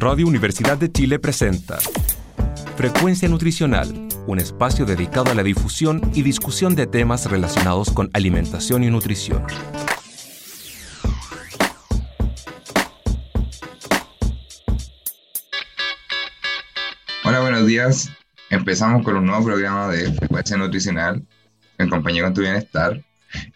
Radio Universidad de Chile presenta Frecuencia Nutricional, un espacio dedicado a la difusión y discusión de temas relacionados con alimentación y nutrición. Hola, buenos días. Empezamos con un nuevo programa de Frecuencia Nutricional en compañía con tu bienestar.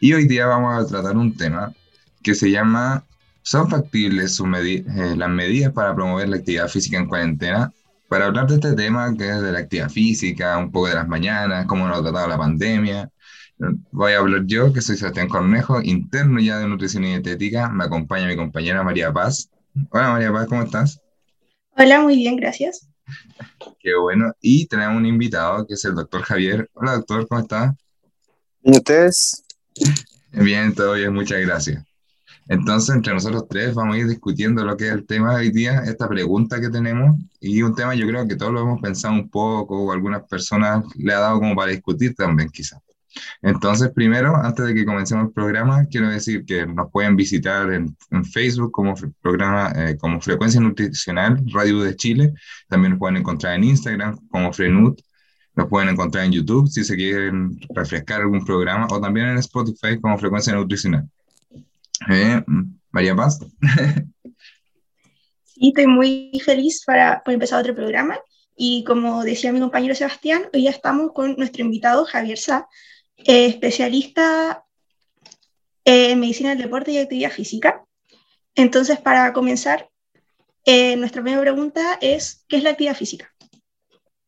Y hoy día vamos a tratar un tema que se llama ¿Son factibles eh, las medidas para promover la actividad física en cuarentena? Para hablar de este tema, que es de la actividad física, un poco de las mañanas, cómo nos ha tratado la pandemia, voy a hablar yo, que soy Sebastián Cornejo, interno ya de Nutrición y Dietética. Me acompaña mi compañera María Paz. Hola María Paz, ¿cómo estás? Hola, muy bien, gracias. Qué bueno. Y tenemos un invitado que es el doctor Javier. Hola doctor, ¿cómo está? ¿Y ustedes? Bien, todo bien, muchas gracias. Entonces, entre nosotros tres vamos a ir discutiendo lo que es el tema de hoy día, esta pregunta que tenemos, y un tema yo creo que todos lo hemos pensado un poco, o algunas personas le ha dado como para discutir también quizás. Entonces, primero, antes de que comencemos el programa, quiero decir que nos pueden visitar en, Facebook como programa, eh, como Frecuencia Nutricional Radio de Chile, también nos pueden encontrar en Instagram como Frenut, nos pueden encontrar en YouTube si se quieren refrescar algún programa, o también en Spotify como Frecuencia Nutricional. Eh, María Paz. sí, estoy muy feliz para, por empezar otro programa. Y como decía mi compañero Sebastián, hoy ya estamos con nuestro invitado Javier Sá, eh, especialista en medicina del deporte y actividad física. Entonces, para comenzar, eh, nuestra primera pregunta es, ¿qué es la actividad física?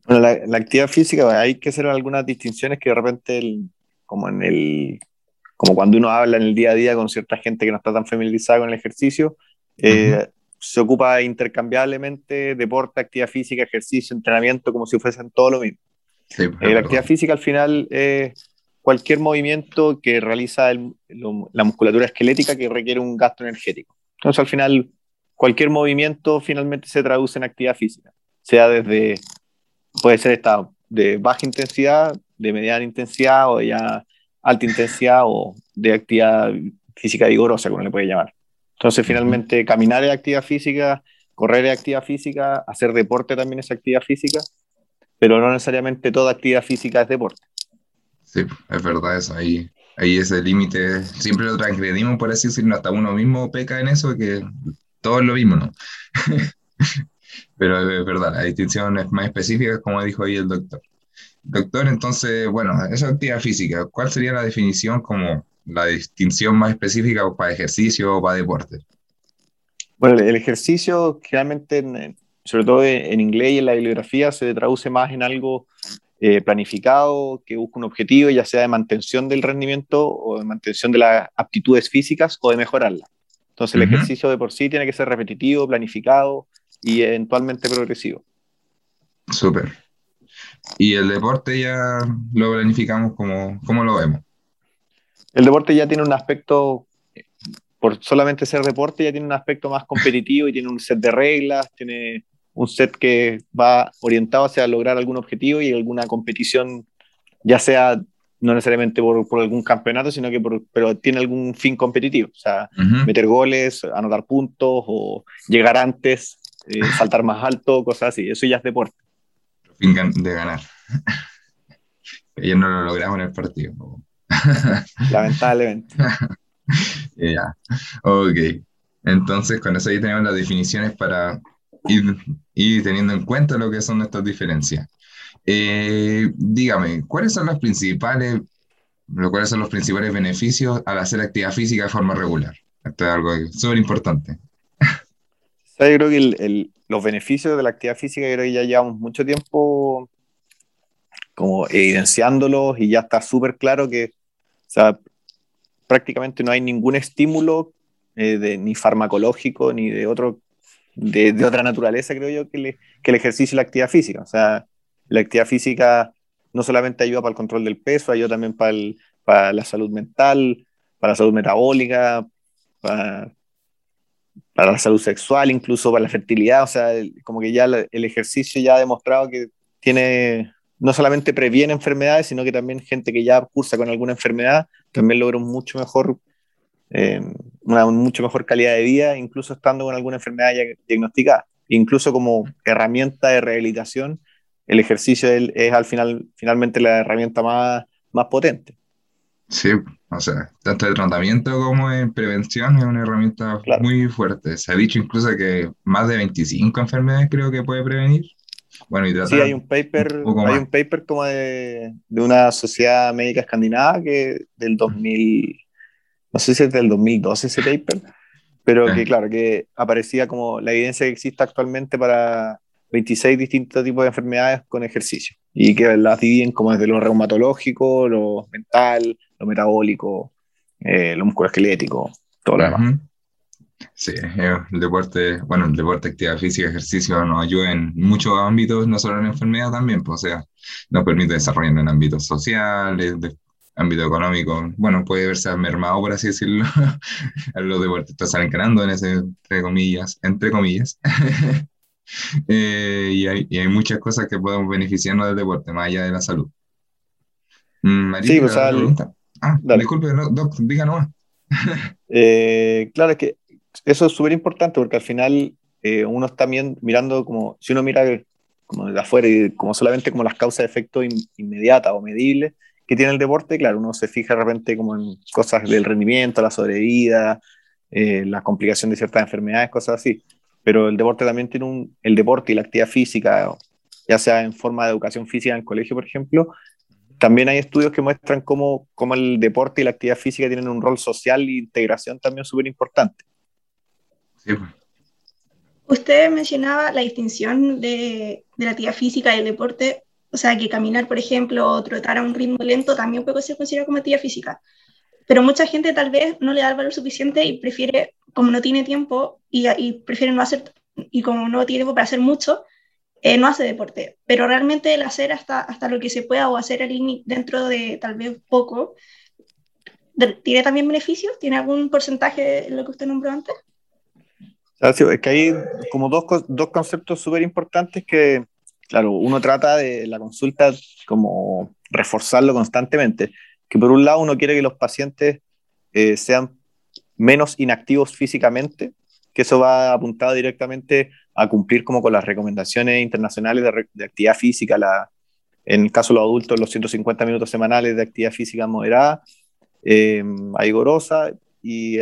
Bueno, la, actividad física, hay que hacer algunas distinciones que de repente, como en el como cuando uno habla en el día a día con cierta gente que no está tan familiarizada con el ejercicio, eh, se ocupa intercambiablemente deporte, actividad física, ejercicio, entrenamiento, como si fuesen todo lo mismo. Eh, la actividad física al final es cualquier movimiento que realiza la musculatura esquelética que requiere un gasto energético. Entonces al final cualquier movimiento finalmente se traduce en actividad física, sea desde, puede ser esta de baja intensidad, de mediana intensidad o ya alta intensidad o de actividad física vigorosa, como le puede llamar. Entonces, finalmente, caminar es actividad física, correr es actividad física, hacer deporte también es actividad física, pero no necesariamente toda actividad física es deporte. Sí, es verdad eso, ahí, ahí ese límite, siempre lo transgredimos, por así decirlo, hasta uno mismo peca en eso, que todo es lo mismo, ¿no? pero es verdad, la distinción es más específica, como dijo ahí el doctor. Doctor, entonces, bueno, esa actividad física, ¿cuál sería la definición como la distinción más específica para ejercicio o para deporte? Bueno, el ejercicio generalmente, sobre todo en inglés y en la bibliografía, se traduce más en algo eh, planificado, que busca un objetivo, ya sea de mantención del rendimiento o de mantención de las aptitudes físicas o de mejorarlas. Entonces, el ejercicio de por sí tiene que ser repetitivo, planificado y eventualmente progresivo. Súper. Y el deporte ya lo planificamos como, ¿cómo lo vemos? El deporte ya tiene un aspecto, por solamente ser deporte, ya tiene un aspecto más competitivo y tiene un set de reglas, tiene un set que va orientado hacia lograr algún objetivo y alguna competición, ya sea no necesariamente por, por algún campeonato, sino que por, pero tiene algún fin competitivo, o sea, meter goles, anotar puntos o llegar antes, eh, saltar más alto, cosas así, eso ya es deporte de ganar. Ellos no lo logramos en el partido. Lamentablemente. ya, ok. Entonces, con eso ahí tenemos las definiciones para ir, teniendo en cuenta lo que son estas diferencias. Eh, dígame, ¿cuáles son los principales, cuáles son los principales beneficios al hacer actividad física de forma regular? Esto es algo súper importante. Yo creo que los beneficios de la actividad física, creo que ya llevamos mucho tiempo como evidenciándolos y ya está súper claro que sea, prácticamente no hay ningún estímulo eh, ni farmacológico ni de, otro, de, otra naturaleza, creo yo, que, el ejercicio y la actividad física. O sea, la actividad física no solamente ayuda para el control del peso, ayuda también para, para la salud mental, para la salud metabólica, para, para la salud sexual, incluso para la fertilidad, o sea, como que ya el ejercicio ya ha demostrado que tiene, no solamente previene enfermedades, sino que también gente que ya cursa con alguna enfermedad también logra un mucho mejor, eh, una mucho mejor calidad de vida, incluso estando con alguna enfermedad ya diagnosticada. incluso como herramienta de rehabilitación, el ejercicio es, al final finalmente la herramienta más, más potente. Sí, o sea, tanto de tratamiento como en prevención es una herramienta muy fuerte. Se ha dicho incluso que más de 25 enfermedades creo que puede prevenir. Bueno, y sí, hay un paper, hay un paper como de, de, una sociedad médica escandinava que del 2000, no sé si es del 2012 ese paper, pero que claro, que aparecía como la evidencia que existe actualmente para 26 distintos tipos de enfermedades con ejercicio y que las dividen como desde lo reumatológico, lo mental, lo metabólico, eh, lo musculoesquelético, todo lo demás. Sí, el deporte, bueno, el deporte, actividad física, ejercicio nos ayuda en muchos ámbitos, no solo en enfermedad también, pues, o sea, nos permite desarrollar en ámbitos sociales, de ámbito económico, bueno, puede verse mermado, por así decirlo, los deportistas salen ganando en ese, entre comillas, entre comillas. Eh, y, hay, y, hay, muchas cosas que podemos beneficiarnos del deporte, más allá de la salud. Mm, sí, sea, Ah, disculpe, doc, diga nomás. eh, claro, es que eso es súper importante porque al final eh, uno está mirando como, si uno mira como de afuera y como solamente como las causas de efecto inmediatas o medibles que tiene el deporte, claro, uno se fija de repente como en cosas del rendimiento, la sobrevida, eh, la complicación de ciertas enfermedades, cosas así. Pero el deporte también tiene un, el deporte y la actividad física, ya sea en forma de educación física en el colegio, por ejemplo, también hay estudios que muestran cómo, cómo, el deporte y la actividad física tienen un rol social e integración también súper importante. Pues. Usted mencionaba la distinción de, de, la actividad física y el deporte, o sea, que caminar, por ejemplo, o trotar a un ritmo lento también puede ser considerado como actividad física. Pero mucha gente tal vez no le da el valor suficiente y prefiere, como no tiene tiempo y, y prefiere no hacer, y como no tiene tiempo para hacer mucho, eh, no hace deporte, pero realmente el hacer hasta, hasta lo que se pueda o hacer el dentro de tal vez poco, ¿tiene también beneficios? ¿Tiene algún porcentaje de lo que usted nombró antes? Es que hay como dos, dos conceptos súper importantes que, claro, uno trata de la consulta como reforzarlo constantemente, que por un lado uno quiere que los pacientes eh, sean menos inactivos físicamente, que eso va apuntado directamente a cumplir como con las recomendaciones internacionales de, actividad física, la, en el caso de los adultos, los 150 minutos semanales de actividad física moderada, eh, vigorosa, y,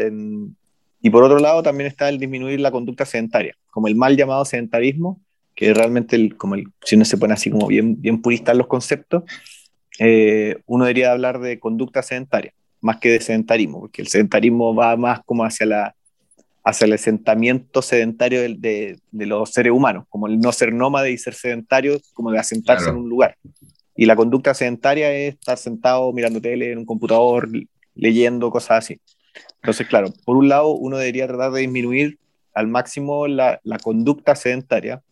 y por otro lado también está el disminuir la conducta sedentaria, como el mal llamado sedentarismo, que realmente, el, como el, si uno se pone así como bien, bien purista en los conceptos, eh, uno debería hablar de conducta sedentaria, más que de sedentarismo, porque el sedentarismo va más como hacia la hacia el asentamiento sedentario de, de, los seres humanos, como el no ser nómade y ser sedentario, como de asentarse en un lugar. Y la conducta sedentaria es estar sentado mirando tele en un computador, leyendo, cosas así. Entonces, claro, por un lado, uno debería tratar de disminuir al máximo la, la conducta sedentaria,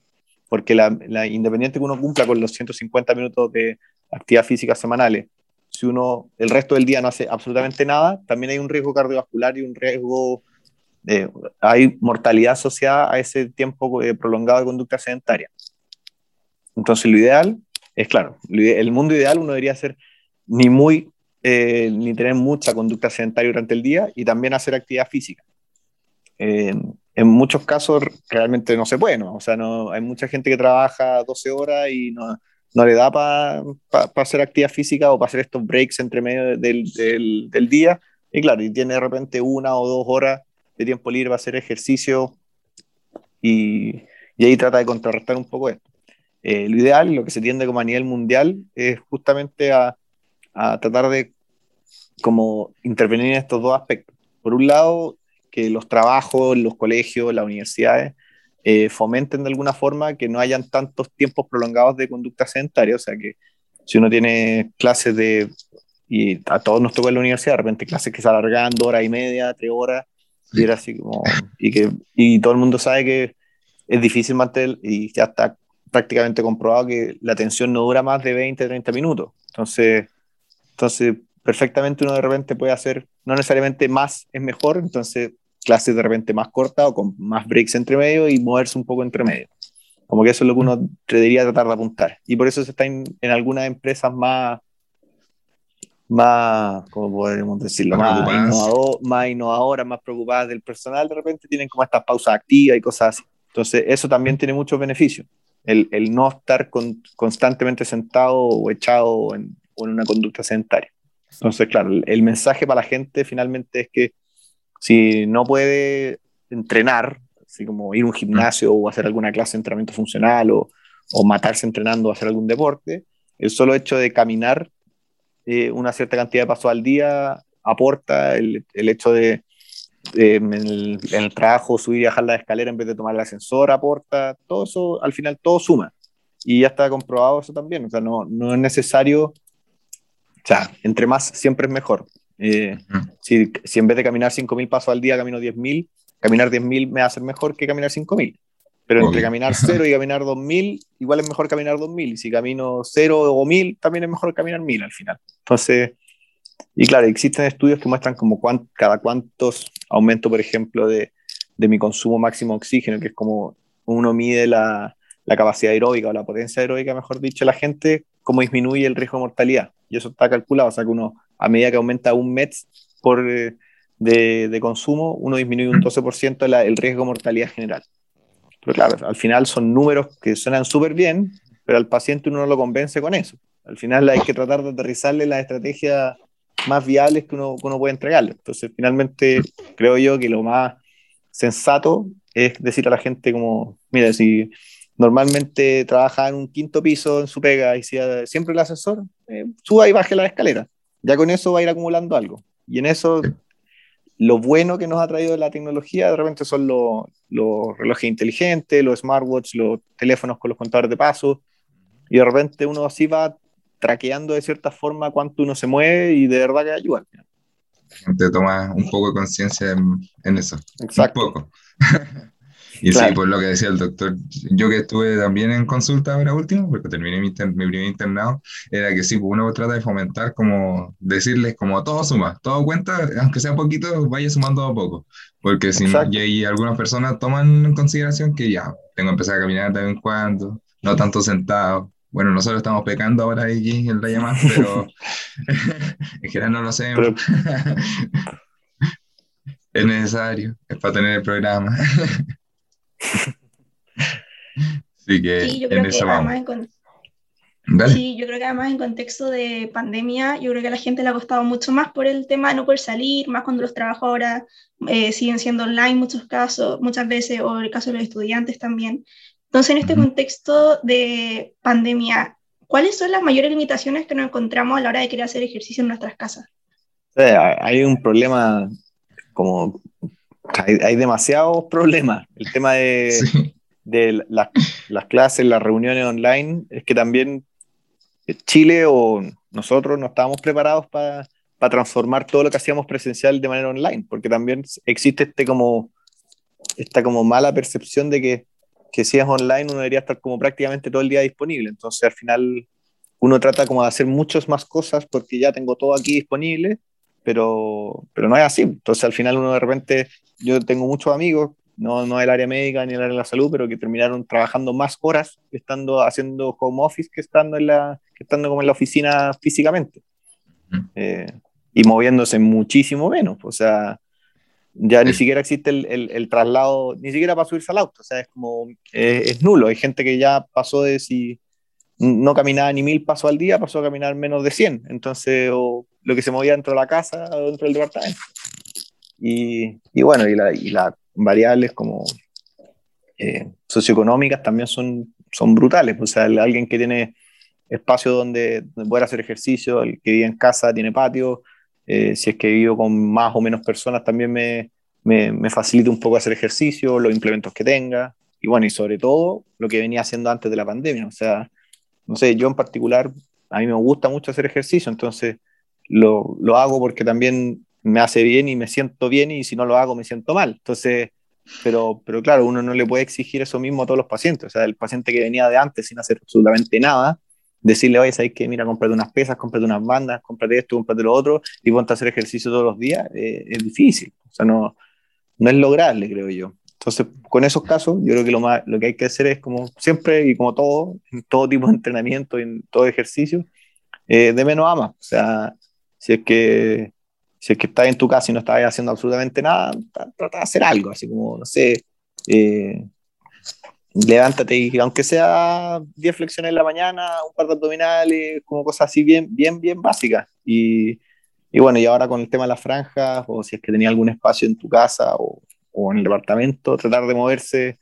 porque la, la, independiente que uno cumpla con los 150 minutos de actividad física semanales, si uno el resto del día no hace absolutamente nada, también hay un riesgo cardiovascular y un riesgo hay mortalidad asociada a ese tiempo eh, prolongado de conducta sedentaria. Entonces, lo ideal es, claro, el mundo ideal uno debería ser ni muy, eh, ni tener mucha conducta sedentaria durante el día y también hacer actividad física. en muchos casos realmente no se puede, ¿no? O sea, no, hay mucha gente que trabaja 12 horas y no, no le da para hacer actividad física o para hacer estos breaks entre medio del, del, del, día. Y claro, y tiene de repente una o dos horas de tiempo libre va a hacer ejercicio y, y ahí trata de contrarrestar un poco esto. Eh, lo ideal, lo que se tiende como a nivel mundial, es justamente a, a tratar de como intervenir en estos dos aspectos. Por un lado, que los trabajos, los colegios, las universidades eh, fomenten de alguna forma que no hayan tantos tiempos prolongados de conducta sedentaria, o sea que si uno tiene clases de, y a todos nos toca en la universidad, de repente clases que se alargan dos horas y media, tres horas, y era así como. Y, que, y todo el mundo sabe que es difícil mantener, y ya está prácticamente comprobado que la atención no dura más de 20, 30 minutos. Entonces, entonces, perfectamente uno de repente puede hacer, no necesariamente más es mejor, entonces clases de repente más cortas o con más breaks entre medio y moverse un poco entre medio. Como que eso es lo que uno debería tratar de apuntar. Y por eso se está en algunas empresas más, más, ¿cómo podemos decirlo? Más, más, innovador, más innovadoras, más preocupadas del personal, de repente tienen como estas pausas activas y cosas así. Entonces, eso también tiene muchos beneficios. El, el no estar con, constantemente sentado o echado en, en, una conducta sedentaria. Entonces, claro, el, el mensaje para la gente finalmente es que si no puede entrenar, así como ir a un gimnasio o hacer alguna clase de entrenamiento funcional o, o matarse entrenando o hacer algún deporte, el solo hecho de caminar eh, una cierta cantidad de pasos al día aporta, el, el hecho de eh, en, el, en, el, trabajo subir y bajar la escalera en vez de tomar el ascensor aporta, todo eso al final todo suma. Y ya está comprobado eso también, o sea, no, no es necesario, o sea, entre más siempre es mejor. Eh, si, si, en vez de caminar 5.000 pasos al día camino 10.000, caminar 10.000 me va a mejor que caminar 5.000. Pero entre caminar 0 y caminar 2000, igual es mejor caminar 2000. Y si camino 0 o 1000, también es mejor caminar 1000 al final. Entonces, y claro, existen estudios que muestran como cuán, cada cuántos aumento, por ejemplo, de, de, mi consumo máximo de oxígeno, que es como uno mide la, la, capacidad aeróbica o la potencia aeróbica, mejor dicho, la gente, cómo disminuye el riesgo de mortalidad. Y eso está calculado, o sea que uno, a medida que aumenta un METS por, de, de consumo, uno disminuye un 12% la, el riesgo de mortalidad general. Pero claro, al final son números que suenan súper bien, pero al paciente uno no lo convence con eso. Al final hay que tratar de aterrizarle las estrategias más viables que uno, que uno puede entregarle. Entonces, finalmente, creo yo que lo más sensato es decir a la gente como, mira, si normalmente trabaja en un quinto piso en su pega y si siempre el asesor, eh, suba y baje la escalera. Ya con eso va a ir acumulando algo. Y en eso lo bueno que nos ha traído la tecnología de repente son los, los relojes inteligentes, los smartwatches, los teléfonos con los contadores de pasos, y de repente uno así va traqueando de cierta forma cuánto uno se mueve y de verdad que ayuda. La gente toma un poco de conciencia en, en, eso. Exacto. Un poco. Y claro. sí, por lo que decía el doctor, yo que estuve también en consulta ahora último, porque terminé mi, inter, mi primer internado, era que sí, pues uno trata de fomentar como decirles como todo suma, todo cuenta, aunque sea poquito, vaya sumando a poco, porque si no, y, algunas personas toman en consideración que ya, tengo que empezar a caminar de vez en cuando, no tanto sentado. Bueno, nosotros estamos pecando ahora aquí en la llamada, pero en general no lo hacemos. Pero... es necesario, es para tener el programa. Así que sí, yo creo que además en con... Sí, yo creo que además en contexto de pandemia, yo creo que a la gente le ha costado mucho más por el tema de no poder salir, más cuando los trabajos ahora eh, siguen siendo online muchos casos, muchas veces, o el caso de los estudiantes también. Entonces, en este uh -huh. contexto de pandemia, ¿cuáles son las mayores limitaciones que nos encontramos a la hora de querer hacer ejercicio en nuestras casas? Sí, hay un problema como hay, hay, demasiados problemas. El tema de, sí. de la, las clases, las reuniones online, es que también Chile o nosotros no estábamos preparados para pa transformar todo lo que hacíamos presencial de manera online, porque también existe este como, esta como mala percepción de que, que si es online uno debería estar como prácticamente todo el día disponible. Entonces al final uno trata como de hacer muchas más cosas porque ya tengo todo aquí disponible pero, pero no es así. Entonces al final uno de repente, yo tengo muchos amigos, no, no del área médica ni del área de la salud, pero que terminaron trabajando más horas estando haciendo home office que estando, en la, que estando como en la oficina físicamente. Eh, y moviéndose muchísimo menos. O sea, ya sí. ni siquiera existe el, el, el, traslado, ni siquiera para subirse al auto. O sea, es como, eh, es nulo. Hay gente que ya pasó de si no caminaba ni mil pasos al día, pasó a caminar menos de 100. Entonces, o lo que se movía dentro de la casa dentro del departamento. Y, y bueno, y, la, y las variables como eh, socioeconómicas también son, son brutales. O sea, alguien que tiene espacio donde, donde poder hacer ejercicio, el que vive en casa tiene patio, eh, si es que vivo con más o menos personas también me, me, me facilita un poco hacer ejercicio, los implementos que tenga, y bueno, y sobre todo lo que venía haciendo antes de la pandemia. O sea, no sé, yo en particular, a mí me gusta mucho hacer ejercicio, entonces lo, lo, hago porque también me hace bien y me siento bien y si no lo hago me siento mal. Entonces, pero, pero claro, uno no le puede exigir eso mismo a todos los pacientes. O sea, el paciente que venía de antes sin hacer absolutamente nada, decirle, oye, ¿sabes qué? Mira, cómprate unas pesas, cómprate unas bandas, cómprate esto, cómprate lo otro y ponte a hacer ejercicio todos los días, eh, es difícil. O sea, no, no es lograble, creo yo. Entonces, con esos casos, yo creo que lo, más, lo que hay que hacer es, como siempre y como todo, en todo tipo de entrenamiento, en todo ejercicio, eh, de menos a más. O sea, si es que si es que estás en tu casa y no estás haciendo absolutamente nada, trata de hacer algo, así como, no sé, eh, levántate y aunque sea 10 flexiones en la mañana, un par de abdominales, como cosas así bien, bien, bien básicas. Y, y bueno, y ahora con el tema de las franjas, o si es que tenía algún espacio en tu casa o, o en el departamento, tratar de moverse,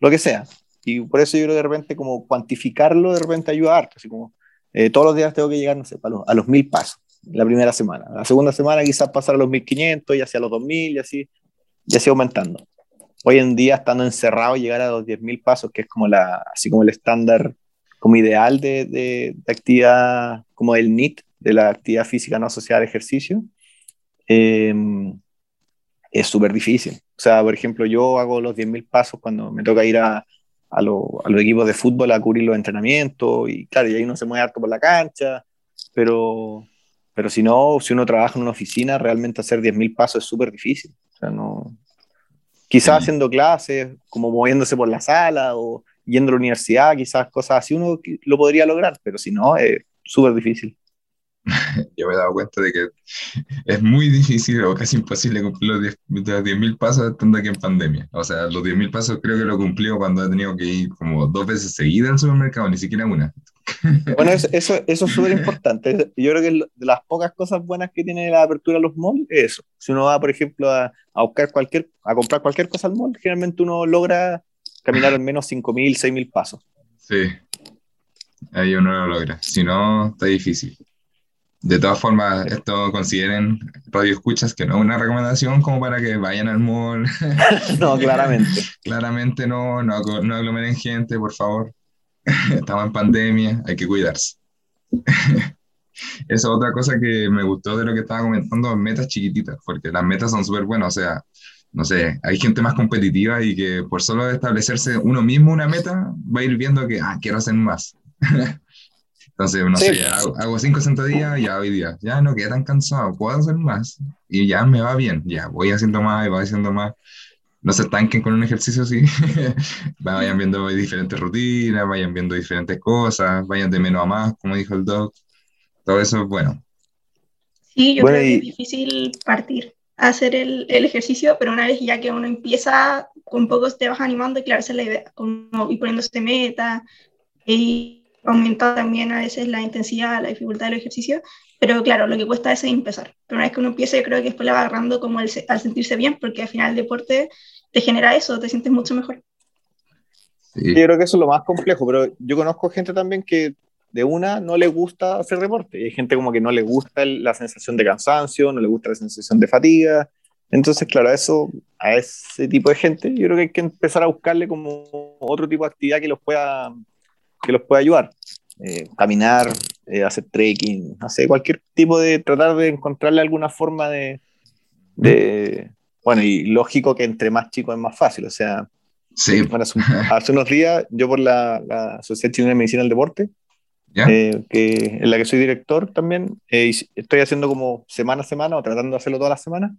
lo que sea. Y por eso yo creo que de repente como cuantificarlo de repente ayuda harto, así como eh, todos los días tengo que llegar, no sé, a los, a los mil pasos la primera semana. La segunda semana quizás pasar a los 1500 y hacia los 2000 y así, y así aumentando. Hoy en día, estando encerrado, llegar a los 10.000 pasos, que es como la, así como el estándar como ideal de, de, actividad, como el NIT, de la actividad física no asociada al ejercicio, em, es súper difícil. O sea, por ejemplo, yo hago los 10.000 pasos cuando me toca ir a, a, a, los equipos de fútbol a cubrir los entrenamientos, y claro, y ahí uno se mueve harto por la cancha, pero, pero si no, si uno trabaja en una oficina, realmente hacer 10.000 pasos es súper difícil. O sea, no, quizás haciendo clases, como moviéndose por la sala o yendo a la universidad, quizás cosas así, uno lo podría lograr, pero si no, es súper difícil. Yo me he dado cuenta de que es muy difícil o casi imposible cumplir los 10.000 pasos estando aquí en pandemia. O sea, los 10.000 pasos creo que lo he cumplido cuando he tenido que ir como dos veces seguidas al supermercado, ni siquiera una. Bueno, eso, eso, eso es súper importante. Yo creo que de las pocas cosas buenas que tiene la apertura de los malls es eso. Si uno va, por ejemplo, a, a, buscar cualquier, a comprar cualquier cosa al mall, generalmente uno logra caminar al menos 5.000, 6.000 pasos. Sí, ahí uno lo logra. Si no, está difícil. De todas formas, esto consideren radio escuchas que no es una recomendación como para que vayan al mall. no, claramente. claramente no, no, no aglomeren gente, por favor. Estamos en pandemia, hay que cuidarse. Esa es otra cosa que me gustó de lo que estaba comentando, metas chiquititas, porque las metas son súper buenas, o sea, no sé, hay gente más competitiva y que por solo establecerse uno mismo una meta, va a ir viendo que, ah, quiero hacer más. Entonces, no sí. sé, hago, hago cinco sentadillas, ya hoy día, ya no quedé tan cansado, puedo hacer más y ya me va bien, ya voy haciendo más y voy haciendo más no se estanquen con un ejercicio así, vayan viendo diferentes rutinas, vayan viendo diferentes cosas, vayan de menos a más, como dijo el doc, todo eso es bueno. Sí, yo bueno, creo que es difícil partir a hacer el, el, ejercicio, pero una vez ya que uno empieza, con poco te vas animando y claro, esa es la idea, como ir poniéndose meta y aumentar también a veces la intensidad, la dificultad del ejercicio, pero claro, lo que cuesta es empezar. Pero una vez que uno empieza, yo creo que después le va agarrando como el, al sentirse bien, porque al final el deporte te genera eso, te sientes mucho mejor. Sí. Yo creo que eso es lo más complejo, pero yo conozco gente también que de una no le gusta hacer deporte, y hay gente como que no le gusta el, la sensación de cansancio, no le gusta la sensación de fatiga, entonces claro, a eso, a ese tipo de gente, yo creo que hay que empezar a buscarle como otro tipo de actividad que los pueda, que los pueda ayudar. Eh, caminar, eh, hacer trekking, no sé, cualquier tipo de, tratar de encontrarle alguna forma de, de, bueno, y lógico que entre más chicos es más fácil, o sea, sí. bueno, hace, hace, unos días yo por la, la Sociedad Chilena de Medicina del Deporte, ¿Ya? eh, que, en la que soy director también, eh, estoy haciendo como semana a semana, o tratando de hacerlo todas las semanas,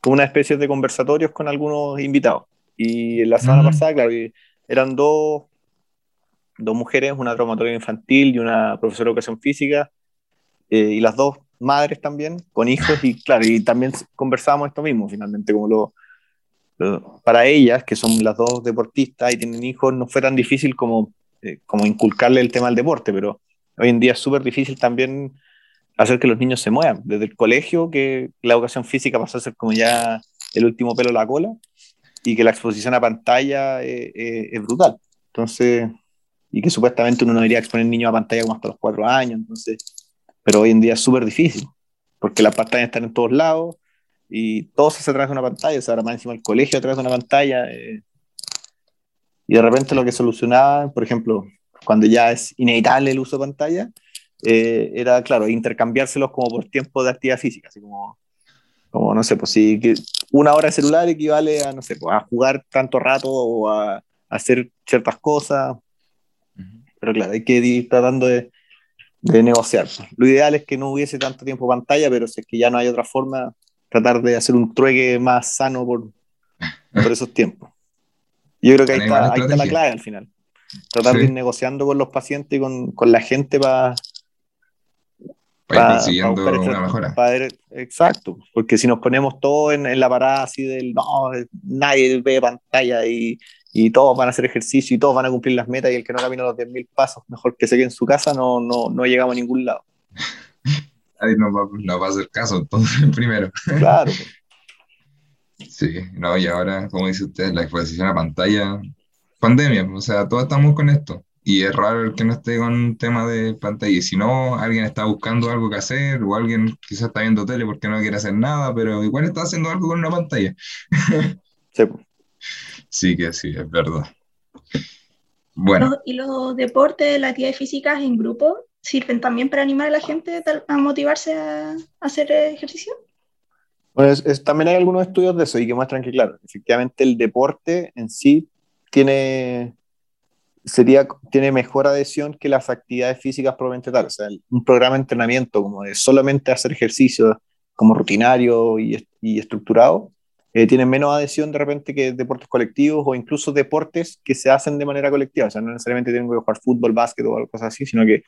como una especie de conversatorios con algunos invitados. Y la semana mm. pasada, claro, eran dos, dos mujeres, una traumatóloga infantil y una profesora de educación física, eh, y las dos madres también, con hijos, y claro, y también conversábamos esto mismo, finalmente, como lo, lo, para ellas, que son las dos deportistas y tienen hijos, no fue tan difícil como, eh, como inculcarle el tema del deporte, pero hoy en día es súper difícil también hacer que los niños se muevan, desde el colegio, que la educación física pasó a ser como ya el último pelo a la cola, y que la exposición a pantalla es, es, es brutal. Entonces, y que supuestamente uno no debería exponer niños a pantalla como hasta los cuatro años, entonces pero hoy en día es súper difícil, porque las pantallas están en todos lados y todo se hace a través de una pantalla, o sea, ahora más encima el colegio a través de una pantalla. Eh, y de repente lo que solucionaba, por ejemplo, cuando ya es inevitable el uso de pantalla, eh, era, claro, intercambiárselos como por tiempo de actividad física, así como, como no sé, pues si una hora de celular equivale a, no sé, pues, a jugar tanto rato o a, a hacer ciertas cosas. Pero claro, hay que ir tratando de, de negociar. Lo ideal es que no hubiese tanto tiempo pantalla, pero si es que ya no hay otra forma, tratar de hacer un trueque más sano por, por esos tiempos. Yo creo que ahí está, ahí está, la clave al final. Tratar sí. de ir negociando con los pacientes y con, con la gente para... Para consiguiendo pa una mejora. Pa exacto, porque si nos ponemos todos en, en, la parada así del no, nadie ve pantalla y, y todos van a hacer ejercicio y todos van a cumplir las metas y el que no camina los 10.000 pasos, mejor que se quede en su casa, no, no, no llegamos a ningún lado. Ahí no va, no va a hacer caso, entonces, primero. Claro. Sí, no, y ahora, como dice usted, la exposición a pantalla, pandemia, o sea, todos estamos con esto. Y es raro el que no esté con un tema de pantalla. Y si no, alguien está buscando algo que hacer, o alguien quizás está viendo tele porque no quiere hacer nada, pero igual está haciendo algo con una pantalla. Sí. Sí que sí, es verdad. Bueno, ¿Y los deportes, las actividades físicas en grupo sirven también para animar a la gente a motivarse a, a hacer ejercicio? Bueno, es- es- también hay algunos estudios de eso y que muestran que, claro, efectivamente el deporte en sí tiene, sería, tiene mejor adhesión que las actividades físicas propiamente tal. O sea, el- un programa de entrenamiento como de solamente hacer ejercicio como rutinario y, y estructurado, eh, tiene menos adhesión de repente que deportes colectivos o incluso deportes que se hacen de manera colectiva. O sea, no necesariamente tienen que jugar fútbol, básquet o algo así, sino que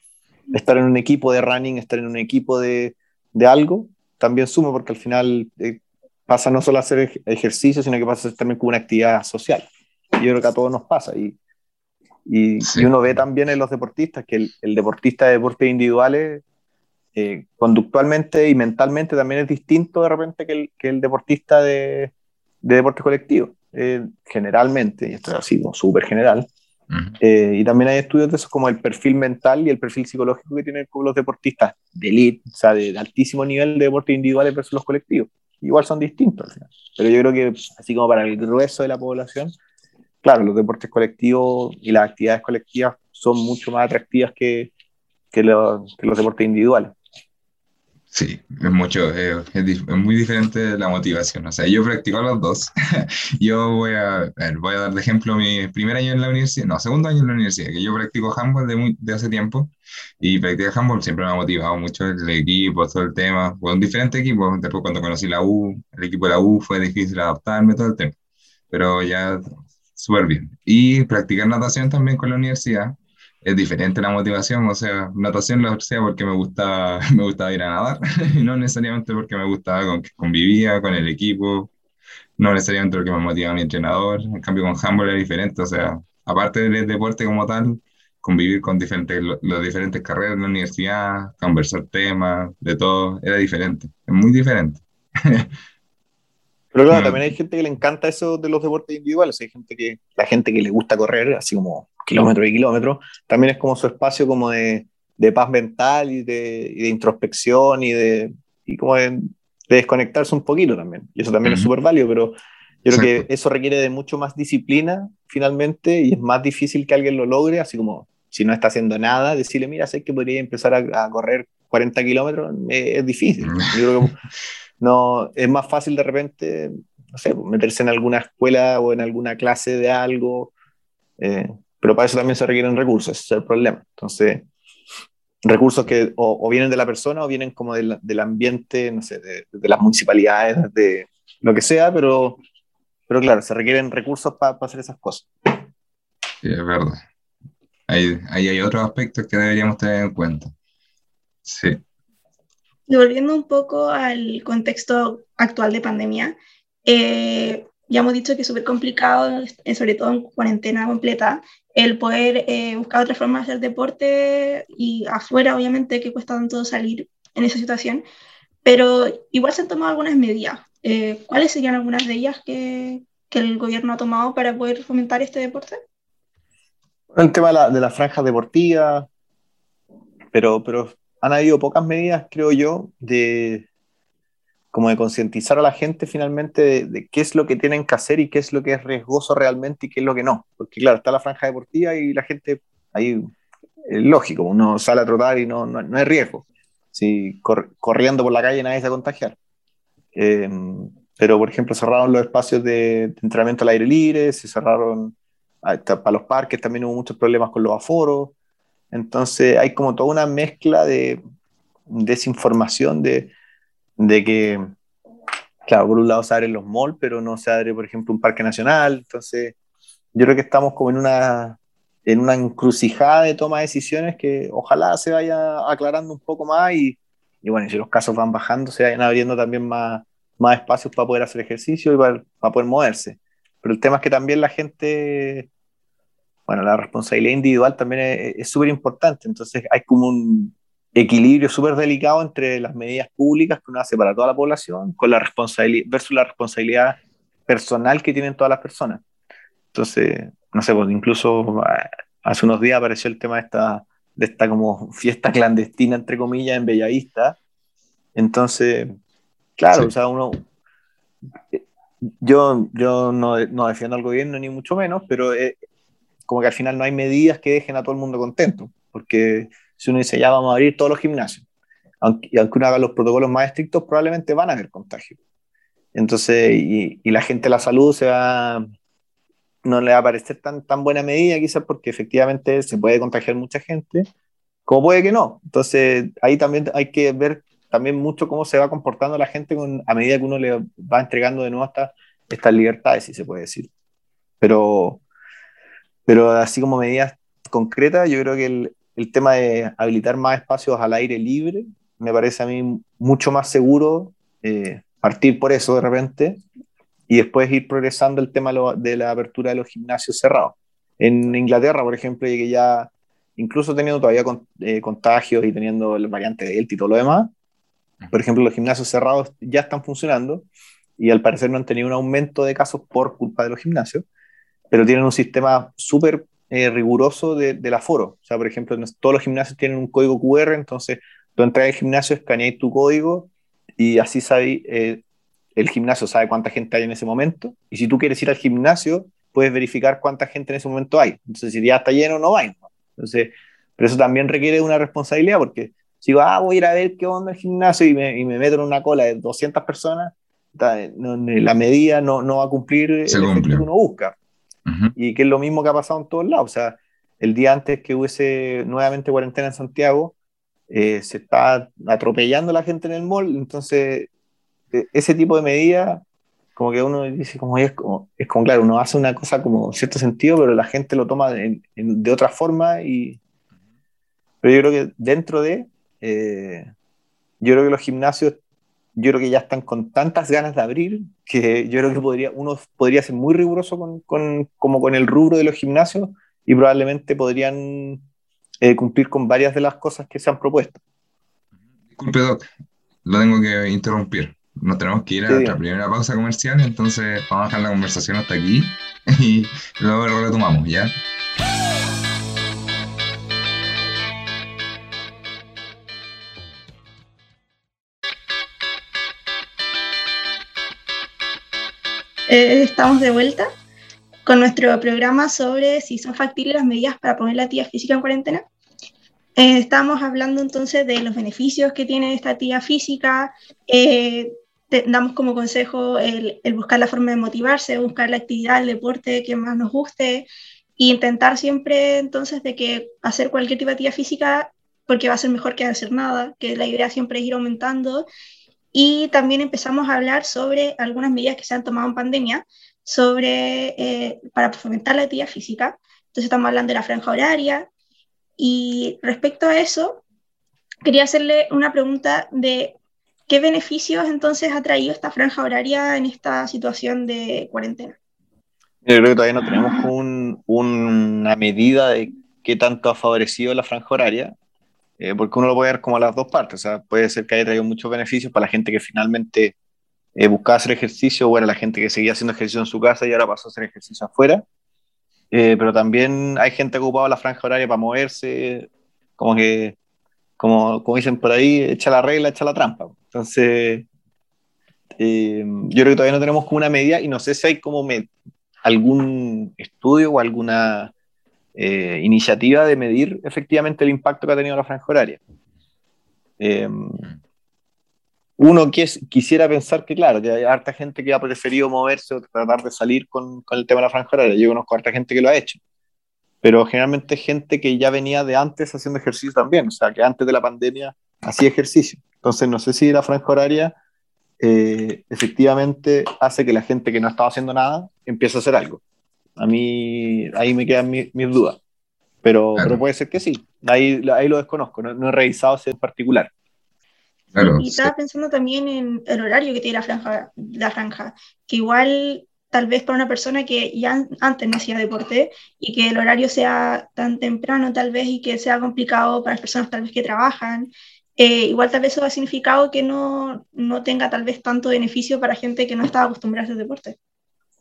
estar en un equipo de running, estar en un equipo de, de algo, también suma porque al final eh, pasa no solo a hacer ej- ejercicio, sino que pasa a ser también como una actividad social. Y yo creo que a todos nos pasa. Y, y, Sí. y uno ve también en los deportistas que el, el deportista de deportes individuales, eh, conductualmente y mentalmente también es distinto de repente que el, que el deportista de, de deportes colectivos. Eh, generalmente, y esto es así, súper general, eh, y también hay estudios de eso como el perfil mental y el perfil psicológico que tienen los deportistas de elite, o sea, de, de altísimo nivel de deportes individuales versus los colectivos. Igual son distintos al final. Pero yo creo que, así como para el grueso de la población, claro, los deportes colectivos y las actividades colectivas son mucho más atractivas que, que, los, que los deportes individuales. Sí, es mucho, es, dif- es muy diferente la motivación. O sea, yo practico los dos. Yo voy a, a ver, voy a dar de ejemplo mi primer año en la universidad, no, segundo año en la universidad, que yo practico handball de, muy- de hace tiempo y practicar handball siempre me ha motivado mucho el equipo, todo el tema, con diferentes equipos. Después cuando conocí la U, el equipo de la U fue difícil adaptarme, todo el tema, pero ya súper bien. Y practicar natación también con la universidad. Es diferente la motivación, o sea, natación lo hacía porque me gustaba, me gustaba ir a nadar, y no necesariamente porque me gustaba con que convivía con el equipo, no necesariamente porque me motivaba mi entrenador, en cambio con handball era diferente, o sea, aparte del deporte como tal, convivir con diferentes, las diferentes carreras en la universidad, conversar temas, de todo, era diferente, es muy diferente. Pero claro, Mm. también hay gente que le encanta eso de los deportes individuales. Hay gente que, la gente que le gusta correr, así como kilómetros y kilómetros, también es como su espacio como de, de paz mental y de, y de introspección y de, y como de, de desconectarse un poquito también. Y eso también es Ujú. súper válido, pero yo creo Exacto. que eso requiere de mucho más disciplina finalmente y es más difícil que alguien lo logre, así como si no está haciendo nada, decirle, mira, sé que podría empezar a, a correr 40 kilómetros, eh, es difícil. Yo creo que no, es más fácil de repente, no sé, meterse en alguna escuela o en alguna clase de algo, eh, pero para eso también se requieren recursos, ese es el problema. Entonces, recursos que o, o vienen de la persona o vienen como del, del ambiente, no sé, de, de las municipalidades, de lo que sea, pero, pero claro, se requieren recursos para hacer esas cosas. Sí, es verdad. Ahí, ahí hay otros aspectos que deberíamos tener en cuenta. Sí. Y volviendo un poco al contexto actual de pandemia, eh, ya hemos dicho que es súper complicado, eh, sobre todo en cuarentena completa, el poder eh, buscar otras formas de hacer deporte y afuera, obviamente, que cuesta tanto salir en esa situación, pero igual se han tomado algunas medidas. Eh, ¿Cuáles serían algunas de ellas que, que el gobierno ha tomado para poder fomentar este deporte? El tema de la, de la pero, pero han habido pocas medidas, creo yo, de como de concientizar a la gente finalmente de, de, qué es lo que tienen que hacer y qué es lo que es riesgoso realmente y qué es lo que no. Porque claro, está la franja deportiva y la gente, ahí es lógico, uno sale a trotar y no, no, no hay riesgo. Si cor, corriendo por la calle nadie se va a contagiar. Eh, pero, por ejemplo, cerraron los espacios de, de entrenamiento al aire libre, se cerraron para los parques, también hubo muchos problemas con los aforos. Entonces hay como toda una mezcla de desinformación de, de que, claro, por un lado se abren los malls, pero no se abre, por ejemplo, un parque nacional. Entonces yo creo que estamos como en una, en una encrucijada de toma de decisiones que ojalá se vaya aclarando un poco más y, y bueno, si los casos van bajando, se vayan abriendo también más, más espacios para poder hacer ejercicio y para, para poder moverse. pero el tema es que también la gente, bueno, la responsabilidad individual también es súper importante, entonces hay como un equilibrio súper delicado entre las medidas públicas que uno hace para toda la población con la responsabilidad versus la responsabilidad personal que tienen todas las personas. Entonces, no sé, pues incluso ah, hace unos días apareció el tema de esta, de esta como fiesta clandestina, entre comillas, en Bellavista. Entonces, claro, o sea, uno... Yo, yo no, no, defiendo al gobierno ni mucho menos, pero eh, como que al final no hay medidas que dejen a todo el mundo contento, porque si uno dice ya vamos a abrir todos los gimnasios, aunque, y aunque uno haga los protocolos más estrictos, probablemente van a haber contagios. Entonces, y, y la gente la salud se va, no le va a parecer tan, tan buena medida, quizás porque efectivamente se puede contagiar mucha gente, como puede que no. Entonces, ahí también hay que ver también mucho cómo se va comportando la gente con, a medida que uno le va entregando de nuevo estas estas libertades, si se puede decir. Pero, pero así como medidas concretas, yo creo que el, el tema de habilitar más espacios al aire libre me parece a mí mucho más seguro eh, partir por eso de repente y después ir progresando el tema de la apertura de los gimnasios cerrados. En Inglaterra, por ejemplo, que ya, incluso teniendo todavía eh, contagios y teniendo el variante Delta y todo lo demás, por ejemplo, los gimnasios cerrados ya están funcionando y al parecer no han tenido un aumento de casos por culpa de los gimnasios, pero tienen un sistema súper eh, riguroso de, del aforo. O sea, por ejemplo, todos los gimnasios tienen un código QR, entonces tú entras al gimnasio, escaneas tu código y así sabe, eh, el gimnasio sabe cuánta gente hay en ese momento. Y si tú quieres ir al gimnasio, puedes verificar cuánta gente en ese momento hay. Entonces, si ya está lleno, no va. Entonces, pero eso también requiere una responsabilidad porque si digo, ah, voy a ir a ver qué onda el gimnasio y me, y me meto en una cola de 200 personas, la medida no, no va a cumplir el que uno busca. Y que es lo mismo que ha pasado en todos lados. O sea, el día antes que hubiese nuevamente cuarentena en Santiago, eh, se está atropellando la gente en el mall, entonces e, ese tipo de medidas, como que uno dice, como es, como, es como, claro, uno hace una cosa como cierto sentido, pero la gente lo toma de, de otra forma y... Pero yo creo que dentro de... Eh, yo creo que los gimnasios yo creo que ya están con tantas ganas de abrir que yo creo que podría, uno podría ser muy riguroso con, con como con el rubro de los gimnasios y probablemente podrían eh, cumplir con varias de las cosas que se han propuesto. Disculpe, Doc, lo tengo que interrumpir. Nos tenemos que ir a nuestra primera pausa comercial, entonces vamos a dejar la conversación hasta aquí y luego lo retomamos, ¿ya? Eh, estamos de vuelta con nuestro programa sobre si son factibles las medidas para poner la actividad física en cuarentena. Eh, estamos hablando entonces de los beneficios que tiene esta actividad física. Eh, damos como consejo el, buscar la forma de motivarse, buscar la actividad, el deporte que más nos guste e intentar siempre entonces de que hacer cualquier tipo de actividad física porque va a ser mejor que hacer nada, que la idea siempre es ir aumentando y también empezamos a hablar sobre algunas medidas que se han tomado en pandemia sobre, eh, para fomentar la actividad física. Entonces estamos hablando de la franja horaria. Y respecto a eso, quería hacerle una pregunta de qué beneficios entonces ha traído esta franja horaria en esta situación de cuarentena. Yo creo que todavía no tenemos un, una medida de qué tanto ha favorecido la franja horaria. Eh, porque uno lo puede ver como a las dos partes, o sea, puede ser que haya traído muchos beneficios para la gente que finalmente eh, buscaba hacer ejercicio, o era la gente que seguía haciendo ejercicio en su casa y ahora pasó a hacer ejercicio afuera, eh, pero también hay gente que la franja horaria para moverse, como que, como, como dicen por ahí, echa la regla, echa la trampa. Entonces, yo creo que todavía no tenemos como una medida y no sé si hay como algún estudio o alguna eh, iniciativa de medir efectivamente el impacto que ha tenido la franja horaria. Eh, uno quisiera pensar que, claro, que hay harta gente que ha preferido moverse o tratar de salir con, con, el tema de la franja horaria. Yo conozco a harta gente que lo ha hecho. Pero generalmente gente que ya venía de antes haciendo ejercicio también, o sea, que antes de la pandemia hacía ejercicio. Entonces, no sé si la franja horaria eh, efectivamente hace que la gente que no estaba haciendo nada empiece a hacer algo. A mí ahí me quedan mis, dudas. Pero, pero, puede ser que sí. Ahí, ahí lo desconozco, no, he revisado ese en particular. y estaba pensando también en el horario que tiene la franja, la franja, que igual tal vez para una persona que ya antes no hacía deporte y que el horario sea tan temprano tal vez y que sea complicado para las personas tal vez que trabajan. Eh, igual tal vez eso ha significado que no, no tenga tal vez tanto beneficio para gente que no estaba acostumbrada a hacer deporte.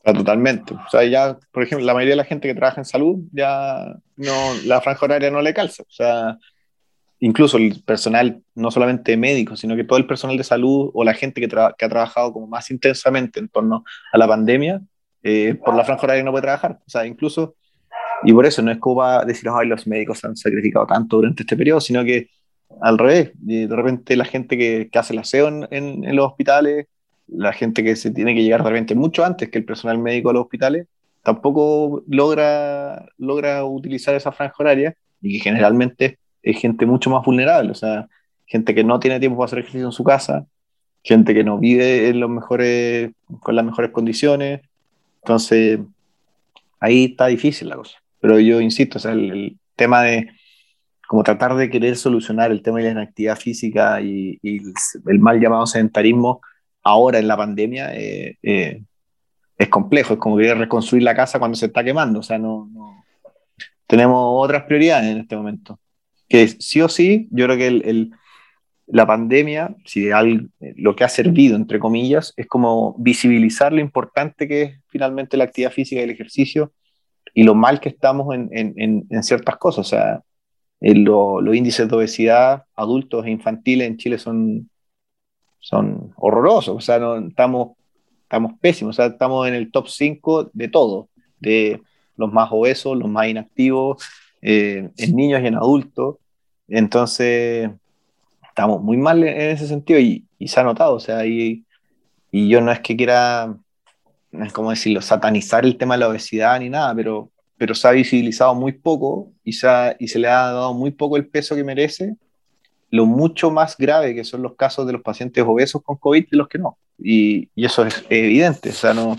Totalmente. O sea, ya, por ejemplo, la mayoría de la gente que trabaja en salud, ya no, la franja horaria no le calza. O sea, incluso el personal, no solamente médico, sino que todo el personal de salud o la gente que, que ha trabajado como más intensamente en torno a la pandemia, eh, por la franja horaria no puede trabajar. O sea, incluso, y por eso no es como va decir, ay, los médicos se han sacrificado tanto durante este periodo, sino que al revés, de repente la gente que, que hace el aseo en, en, los hospitales, la gente que se tiene que llegar de mucho antes que el personal médico a los hospitales, tampoco logra, logra utilizar esa franja horaria y que generalmente es gente mucho más vulnerable, o sea, gente que no tiene tiempo para hacer ejercicio en su casa, gente que no vive en los mejores, con las mejores condiciones. Entonces, ahí está difícil la cosa. Pero yo insisto, o sea, el, tema de como tratar de querer solucionar el tema de la inactividad física y, el mal llamado sedentarismo ahora en la pandemia eh, eh, es complejo, es como querer reconstruir la casa cuando se está quemando, o sea, no, no tenemos otras prioridades en este momento que sí o sí, yo creo que el, la pandemia, si lo que ha servido, entre comillas, es como visibilizar lo importante que es finalmente la actividad física y el ejercicio y lo mal que estamos en, en, en ciertas cosas. O sea, los índices de obesidad adultos e infantiles en Chile son, son horrorosos. O sea, no, estamos, estamos pésimos. O sea, estamos en el top 5 de todo, de los más obesos, los más inactivos, eh, en niños y en adultos. Entonces, estamos muy mal en ese sentido y, se ha notado, o sea, y, y, yo no es que quiera, como decirlo, satanizar el tema de la obesidad ni nada, pero, pero se ha visibilizado muy poco y se, y se le ha dado muy poco el peso que merece, lo mucho más grave que son los casos de los pacientes obesos con COVID y los que no. Y, eso es evidente, o sea, no,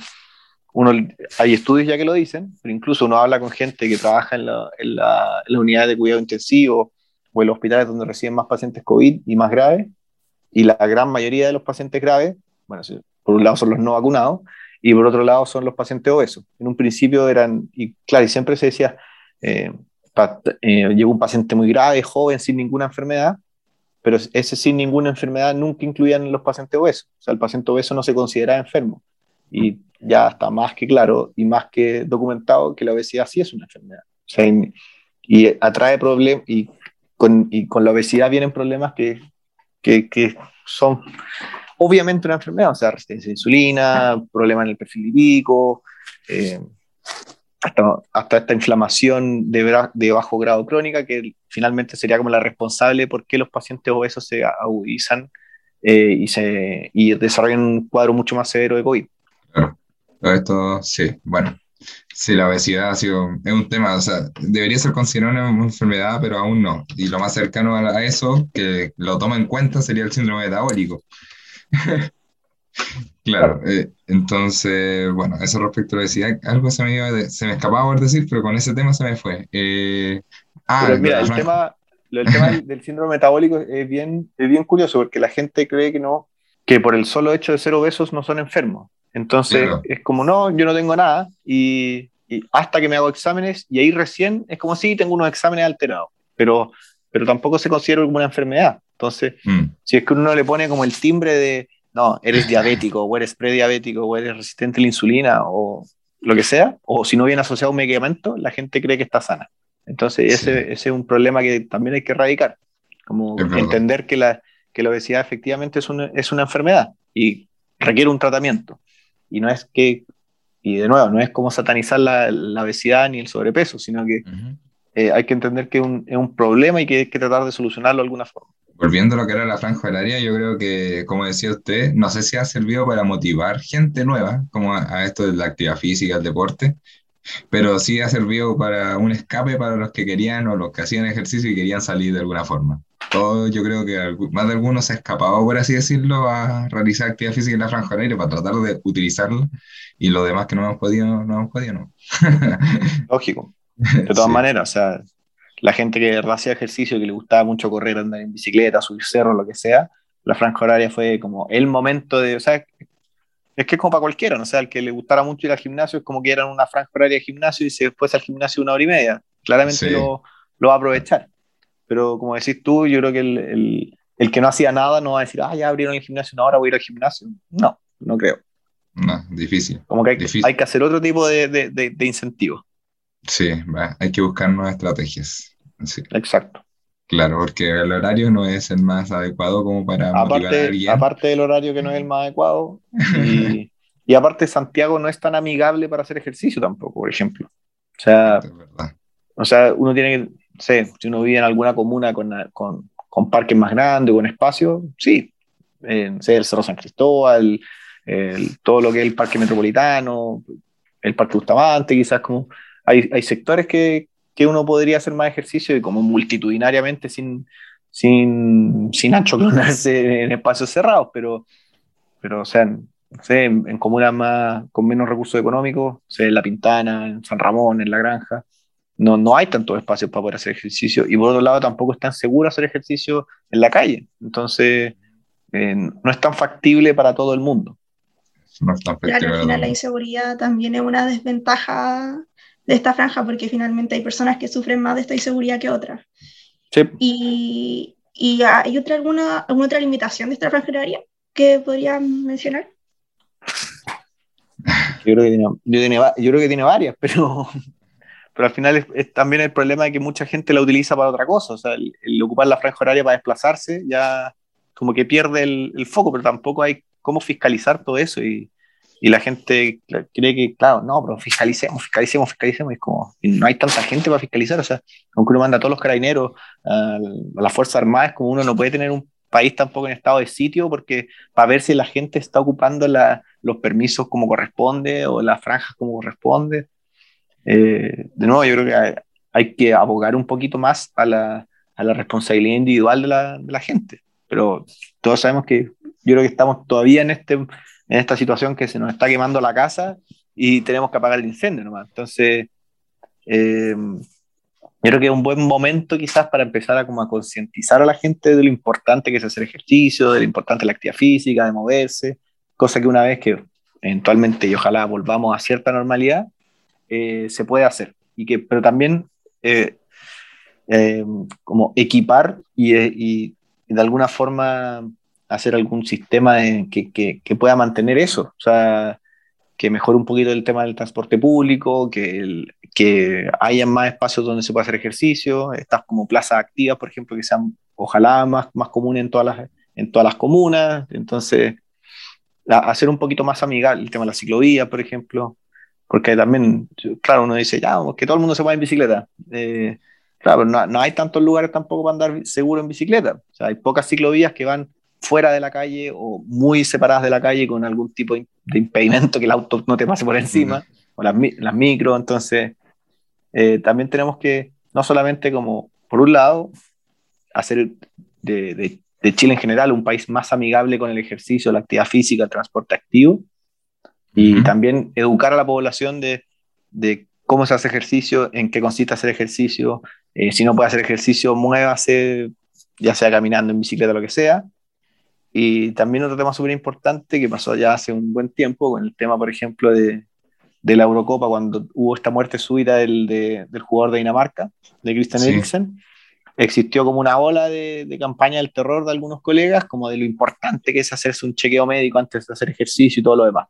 uno, hay estudios ya que lo dicen, pero incluso uno habla con gente que trabaja en la, en la unidad de cuidado intensivo o en los hospitales donde reciben más pacientes COVID y más graves, y la gran mayoría de los pacientes graves, bueno, por un lado son los no vacunados, y por otro lado son los pacientes obesos. En un principio eran, y claro, y siempre se decía, eh, eh, llegó un paciente muy grave, joven, sin ninguna enfermedad, pero ese sin ninguna enfermedad nunca incluían los pacientes obesos. O sea, el paciente obeso no se considera enfermo. Y ya está más que claro y más que documentado que la obesidad sí es una enfermedad. O sea, y, y atrae problemas, y con, y con la obesidad vienen problemas que, que, que, son obviamente una enfermedad, o sea, resistencia a insulina, problemas en el perfil lipídico, eh, hasta, hasta, esta inflamación de, de, bajo grado crónica, que finalmente sería como la responsable por qué los pacientes obesos se agudizan eh, y, se, y desarrollan un cuadro mucho más severo de COVID. Claro. Esto, sí, bueno, Sí, la obesidad ha sido, es un tema, o sea, debería ser considerada una enfermedad, pero aún no. Y lo más cercano a eso, que lo toma en cuenta, sería el síndrome metabólico. claro, eh, entonces, bueno, eso respecto a la obesidad, algo se me, se me escapaba por decir, pero con ese tema se me fue. Eh, ah, mira, el tema, el tema del síndrome metabólico es bien, es bien curioso, porque la gente cree que no, que por el solo hecho de ser obesos no son enfermos. Entonces es como, no, yo no tengo nada y, hasta que me hago exámenes y ahí recién es como si tengo unos exámenes alterados, pero, pero tampoco se considera como una enfermedad. Entonces, mm. si es que uno le pone como el timbre de, no, eres diabético o eres prediabético o eres resistente a la insulina o lo que sea, o si no viene asociado a un medicamento, la gente cree que está sana. Entonces, ese, ese, es un problema que también hay que erradicar, como entender que la, que la obesidad efectivamente es una, es una enfermedad y requiere un tratamiento. Y no es que, y de nuevo, no es como satanizar la, la obesidad ni el sobrepeso, sino que eh, hay que entender que un, es un, problema y que hay que tratar de solucionarlo de alguna forma. Volviendo a lo que era la franja horaria, yo creo que, como decía usted, no sé si ha servido para motivar gente nueva, como a, esto de la actividad física, el deporte, pero sí ha servido para un escape para los que querían o los que hacían ejercicio y querían salir de alguna forma yo creo que más de algunos se ha escapado, por así decirlo, a realizar actividad física en la franja horaria para tratar de utilizarlo y lo demás que no hemos podido, no hemos podido, no. Lógico. De todas maneras, o sea, la gente que hacía ejercicio, que le gustaba mucho correr, andar en bicicleta, subir cerro, lo que sea, la franja horaria fue como el momento de, o sea, es que es como para cualquiera, ¿no? o sea, al que le gustara mucho ir al gimnasio es como que eran una franja horaria de gimnasio y se después al gimnasio una hora y media. Claramente lo, lo, va a aprovechar. Pero como decís tú, yo creo que el, el, el, que no hacía nada no va a decir, ah, ya abrieron el gimnasio una hora, voy a ir al gimnasio. No, no creo. No, difícil. Como que hay, difícil. hay que hacer otro tipo de, de, de, de incentivos. Sí, va, hay que buscar nuevas estrategias. Sí. Exacto. Claro, porque el horario no es el más adecuado como para aparte, motivar a alguien. Aparte del horario que no es el más adecuado. Y, y, aparte Santiago no es tan amigable para hacer ejercicio tampoco, por ejemplo. O sea, o sea uno tiene que, sé, si uno vive en alguna comuna con, con, con parques más grandes, con espacio, sí. En, sé, el Cerro San Cristóbal, el, todo lo que es el parque metropolitano, el parque Bustamante, quizás como... Hay, hay sectores que, que uno podría hacer más ejercicio y como multitudinariamente sin, sin, sin achoclonarse en espacios cerrados, pero, pero o sea, no sé, en, en, comunas más, con menos recursos económicos, o sea, en La Pintana, en San Ramón, en La Granja, no, no hay tantos espacios para poder hacer ejercicio y por otro lado tampoco es tan seguro hacer ejercicio en la calle, entonces eh, no es tan factible para todo el mundo. No es tan factible. Claro, al final la inseguridad también es una desventaja de esta franja, porque finalmente hay personas que sufren más de esta inseguridad que otras. Sí. Y, y, ¿hay otra, alguna, alguna otra limitación de esta franja horaria que podrían mencionar? Yo creo que tiene, yo, tiene, yo creo que tiene varias, pero, pero al final es, es, también el problema de que mucha gente la utiliza para otra cosa. O sea, el, el ocupar la franja horaria para desplazarse ya como que pierde el, el, foco, pero tampoco hay cómo fiscalizar todo eso. Y, y la gente cree que, claro, no, pero fiscalicemos, fiscalicemos, fiscalicemos, y como, y no hay tanta gente para fiscalizar, o sea, aunque uno manda a todos los carabineros, a, a las Fuerzas Armadas, como uno no puede tener un país tampoco en estado de sitio, porque para ver si la gente está ocupando la, los permisos como corresponde o las franjas como corresponde. Eh, de nuevo, yo creo que hay, hay, que abogar un poquito más a la, a la responsabilidad individual de la, de la gente, pero todos sabemos que yo creo que estamos todavía en este en esta situación que se nos está quemando la casa y tenemos que apagar el incendio nomás. Entonces, eh, yo creo que es un buen momento quizás para empezar a, como a concientizar a la gente de lo importante que es hacer ejercicio, de lo importante la actividad física, de moverse, cosa que una vez que eventualmente y ojalá volvamos a cierta normalidad, eh, se puede hacer. Y que, pero también eh, eh como equipar y, y, y de alguna forma hacer algún sistema que, pueda mantener eso. O sea, que mejore un poquito el tema del transporte público, que, el, que haya más espacios donde se pueda hacer ejercicio, estas como plazas activas, por ejemplo, que sean ojalá más, más comunes en todas, las, en todas las comunas. Entonces, hacer un poquito más amigable el tema de la ciclovía, por ejemplo, porque también, claro, uno dice, ya, que todo el mundo se vaya en bicicleta. Eh, claro, no, no hay tantos lugares tampoco para andar seguro en bicicleta. O sea, hay pocas ciclovías que van fuera de la calle o muy separadas de la calle con algún tipo de impedimento que el auto no te pase por encima, uh -huh. o las, las micro, entonces eh, también tenemos que, no solamente como, por un lado, hacer de, de, de, Chile en general un país más amigable con el ejercicio, la actividad física, el transporte activo, y uh -huh. también educar a la población de, de cómo se hace ejercicio, en qué consiste hacer ejercicio, eh, si no puede hacer ejercicio, muévase, ya sea caminando, en bicicleta, lo que sea, y también otro tema súper importante que pasó ya hace un buen tiempo, con el tema, por ejemplo, de, de la Eurocopa, cuando hubo esta muerte súbita del, de, del jugador de Dinamarca, de Christian sí. Eriksen, existió como una ola de, de, campaña del terror de algunos colegas, como de lo importante que es hacerse un chequeo médico antes de hacer ejercicio y todo lo demás.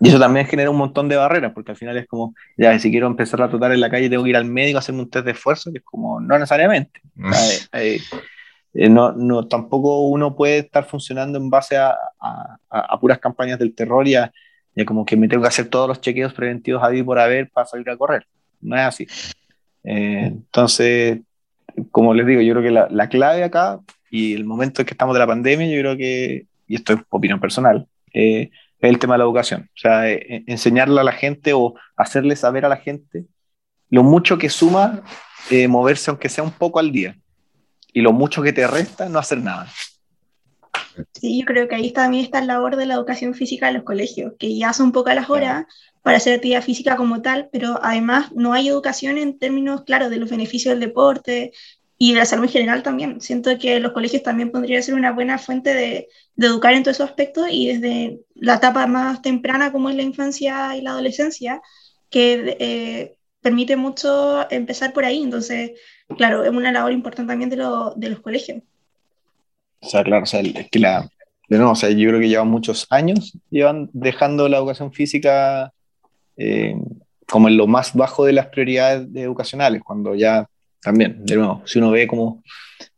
Y eso también genera un montón de barreras, porque al final es como, ya, si quiero empezar a trotar en la calle, tengo que ir al médico a hacerme un test de esfuerzo, que es como, no necesariamente. hay, eh, no, no, tampoco uno puede estar funcionando en base a, a, a puras campañas del terror y a, y a, como que me tengo que hacer todos los chequeos preventivos a por haber para salir a correr. No es así. Eh, entonces, como les digo, yo creo que la, la, clave acá y el momento en que estamos de la pandemia, yo creo que, y esto es opinión personal, eh, es el tema de la educación. O sea, eh, enseñarle a la gente o hacerle saber a la gente lo mucho que suma moverse, aunque sea un poco al día y lo mucho que te resta no hacer nada. Sí, yo creo que ahí también está la labor de la educación física en los colegios, que ya son pocas las horas para hacer actividad física como tal, pero además no hay educación en términos, claro, de los beneficios del deporte y la salud en general también. Siento que los colegios también podrían ser una buena fuente de, de, educar en todos esos aspectos y desde la etapa más temprana como es la infancia y la adolescencia, que eh, permite mucho empezar por ahí. Entonces, claro, es una labor importante también de, lo, de los colegios. O sea, claro, o sea, es que la, de nuevo, o sea, yo creo que llevan muchos años, llevan dejando la educación física eh, como en lo más bajo de las prioridades educacionales, cuando ya también, de nuevo, si uno ve como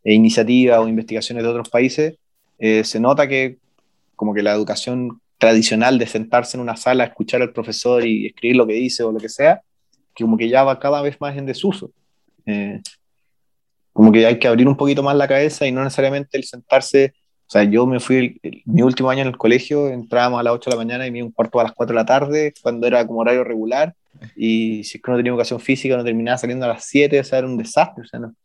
iniciativas o investigaciones de otros países, eh, se nota que como que la educación tradicional de sentarse en una sala, escuchar al profesor y escribir lo que dice o lo que sea, que como que ya va cada vez más en desuso. Eh, como que hay que abrir un poquito más la cabeza y no necesariamente el sentarse, o sea, yo me fui, mi último año en el colegio, entrábamos a las 8 de la mañana y me iba un cuarto a las 4 de la tarde, cuando era como horario regular, y si es que uno tenía educación física, no terminaba saliendo a las 7, o sea, era un desastre, o sea, no,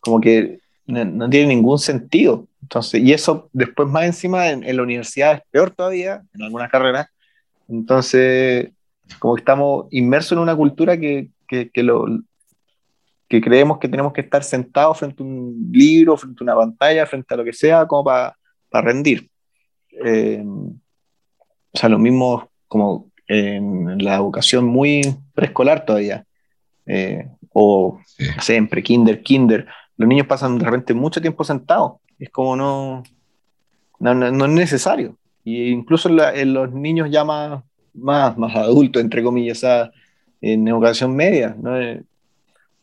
como que no, tiene ningún sentido. Entonces, y eso después más encima en, en, la universidad es peor todavía, en algunas carreras. Entonces, como que estamos inmersos en una cultura que, que, que, lo, que creemos que tenemos que estar sentados frente a un libro, frente a una pantalla, frente a lo que sea, como para rendir. Eh, o sea, lo mismo como en la educación muy preescolar todavía, eh, o siempre, kinder, kinder, los niños pasan de repente mucho tiempo sentados, es como no, no, no, es necesario. Y incluso en, los niños ya más, más, más adultos, entre comillas, en educación media, ¿no?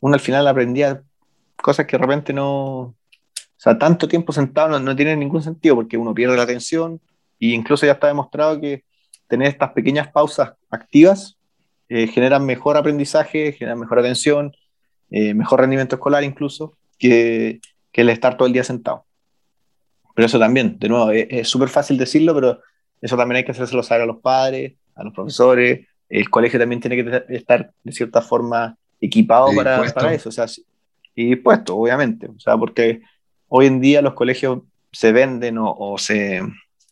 Uno al final aprendía cosas que de repente no, o sea, tanto tiempo sentado no, tiene ningún sentido porque uno pierde la atención e incluso ya está demostrado que tener estas pequeñas pausas activas eh, generan mejor aprendizaje, generan mejor atención, eh, mejor rendimiento escolar incluso, que, que, el estar todo el día sentado. Pero eso también, de nuevo, es súper fácil decirlo, pero eso también hay que hacérselo saber a los padres, a los profesores. El colegio también tiene que estar de cierta forma equipado para, para, eso, o sea, y puesto, obviamente, o sea, porque hoy en día los colegios se venden o, o se,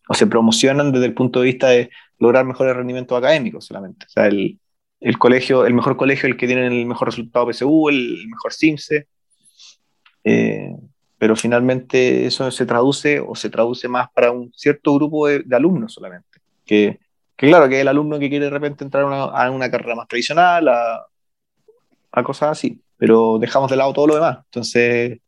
o se promocionan desde el punto de vista de lograr mejores rendimientos académicos solamente. O sea, el, el colegio, el mejor colegio, el que tiene el mejor resultado PSU, el, mejor CIMSE. Eh, pero finalmente eso se traduce o se traduce más para un cierto grupo de, alumnos solamente. Que, que, claro, que el alumno que quiere de repente entrar a una, a una carrera más tradicional, a, a, cosas así, pero dejamos de lado todo lo demás. Entonces,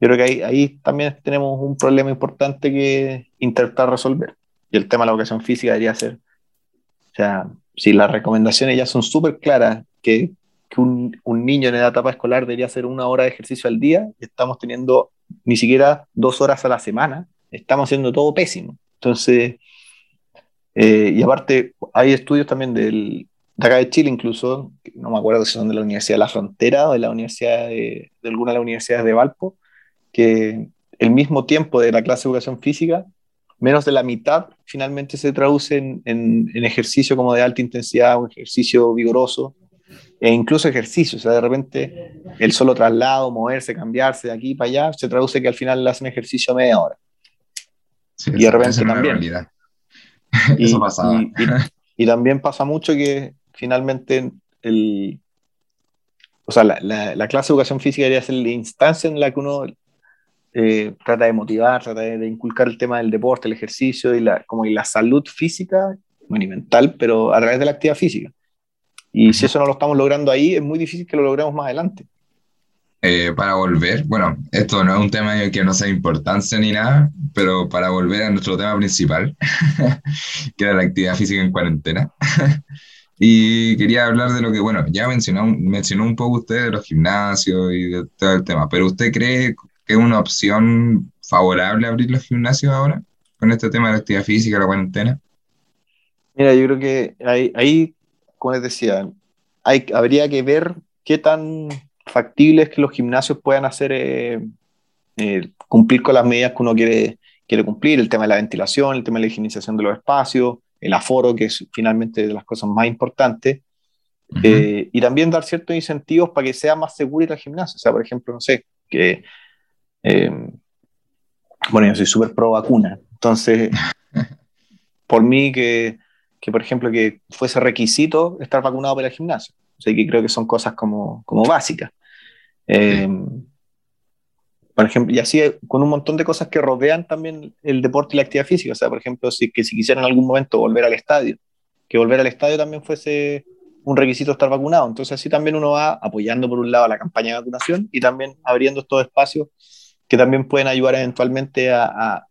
yo creo que ahí, ahí también tenemos un problema importante que intentar resolver. Y el tema de la educación física debería ser, o sea, si las recomendaciones ya son súper claras, que, que un, un, niño en la etapa escolar debería hacer una hora de ejercicio al día, y estamos teniendo ni siquiera dos horas a la semana, estamos haciendo todo pésimo. Entonces, eh, y aparte, hay estudios también del, de acá de Chile incluso, no me acuerdo si son de la Universidad de la Frontera o de la Universidad de, de alguna de las universidades de Valpo, que el mismo tiempo de la clase de educación física menos de la mitad finalmente se traduce en, en, ejercicio como de alta intensidad, un ejercicio vigoroso, e incluso ejercicio, o sea, de repente el solo traslado, moverse, cambiarse de aquí para allá, se traduce que al final hacen ejercicio a media hora. y de repente también. Y, Eso Y, y, también pasa mucho que finalmente el, o sea, la, la, la, clase de educación física debería ser la instancia en la que uno eh, trata de motivar, trata de, inculcar el tema del deporte, el ejercicio y la, como y la salud física, bueno, y mental, pero a través de la actividad física. Y si eso no lo estamos logrando ahí, es muy difícil que lo logremos más adelante. Eh, para volver, bueno, esto no es un tema que no sea importancia ni nada, pero para volver a nuestro tema principal, que era la actividad física en cuarentena. Y quería hablar de lo que, bueno, ya mencionó, mencionó un poco usted de los gimnasios y de todo el tema, pero ¿usted cree es una opción favorable abrir los gimnasios ahora con este tema de la actividad física, la cuarentena? Mira, yo creo que ahí, ahí como les decía, hay, habría que ver qué tan factible es que los gimnasios puedan hacer eh, eh, cumplir con las medidas que uno quiere, quiere cumplir, el tema de la ventilación, el tema de la higienización de los espacios, el aforo, que es finalmente de las cosas más importantes, eh, y también dar ciertos incentivos para que sea más seguro ir al gimnasio. O sea, por ejemplo, no sé, que eh, bueno, yo soy súper pro vacuna, entonces, por mí que, que, por ejemplo, que fuese requisito estar vacunado para el gimnasio. O sea, que creo que son cosas como, como básicas. Eh, por ejemplo, y así con un montón de cosas que rodean también el deporte y la actividad física. O sea, por ejemplo, si, que si quisieran en algún momento volver al estadio, que volver al estadio también fuese un requisito estar vacunado. Entonces así también uno va apoyando por un lado la campaña de vacunación y también abriendo estos espacios que también pueden ayudar eventualmente a,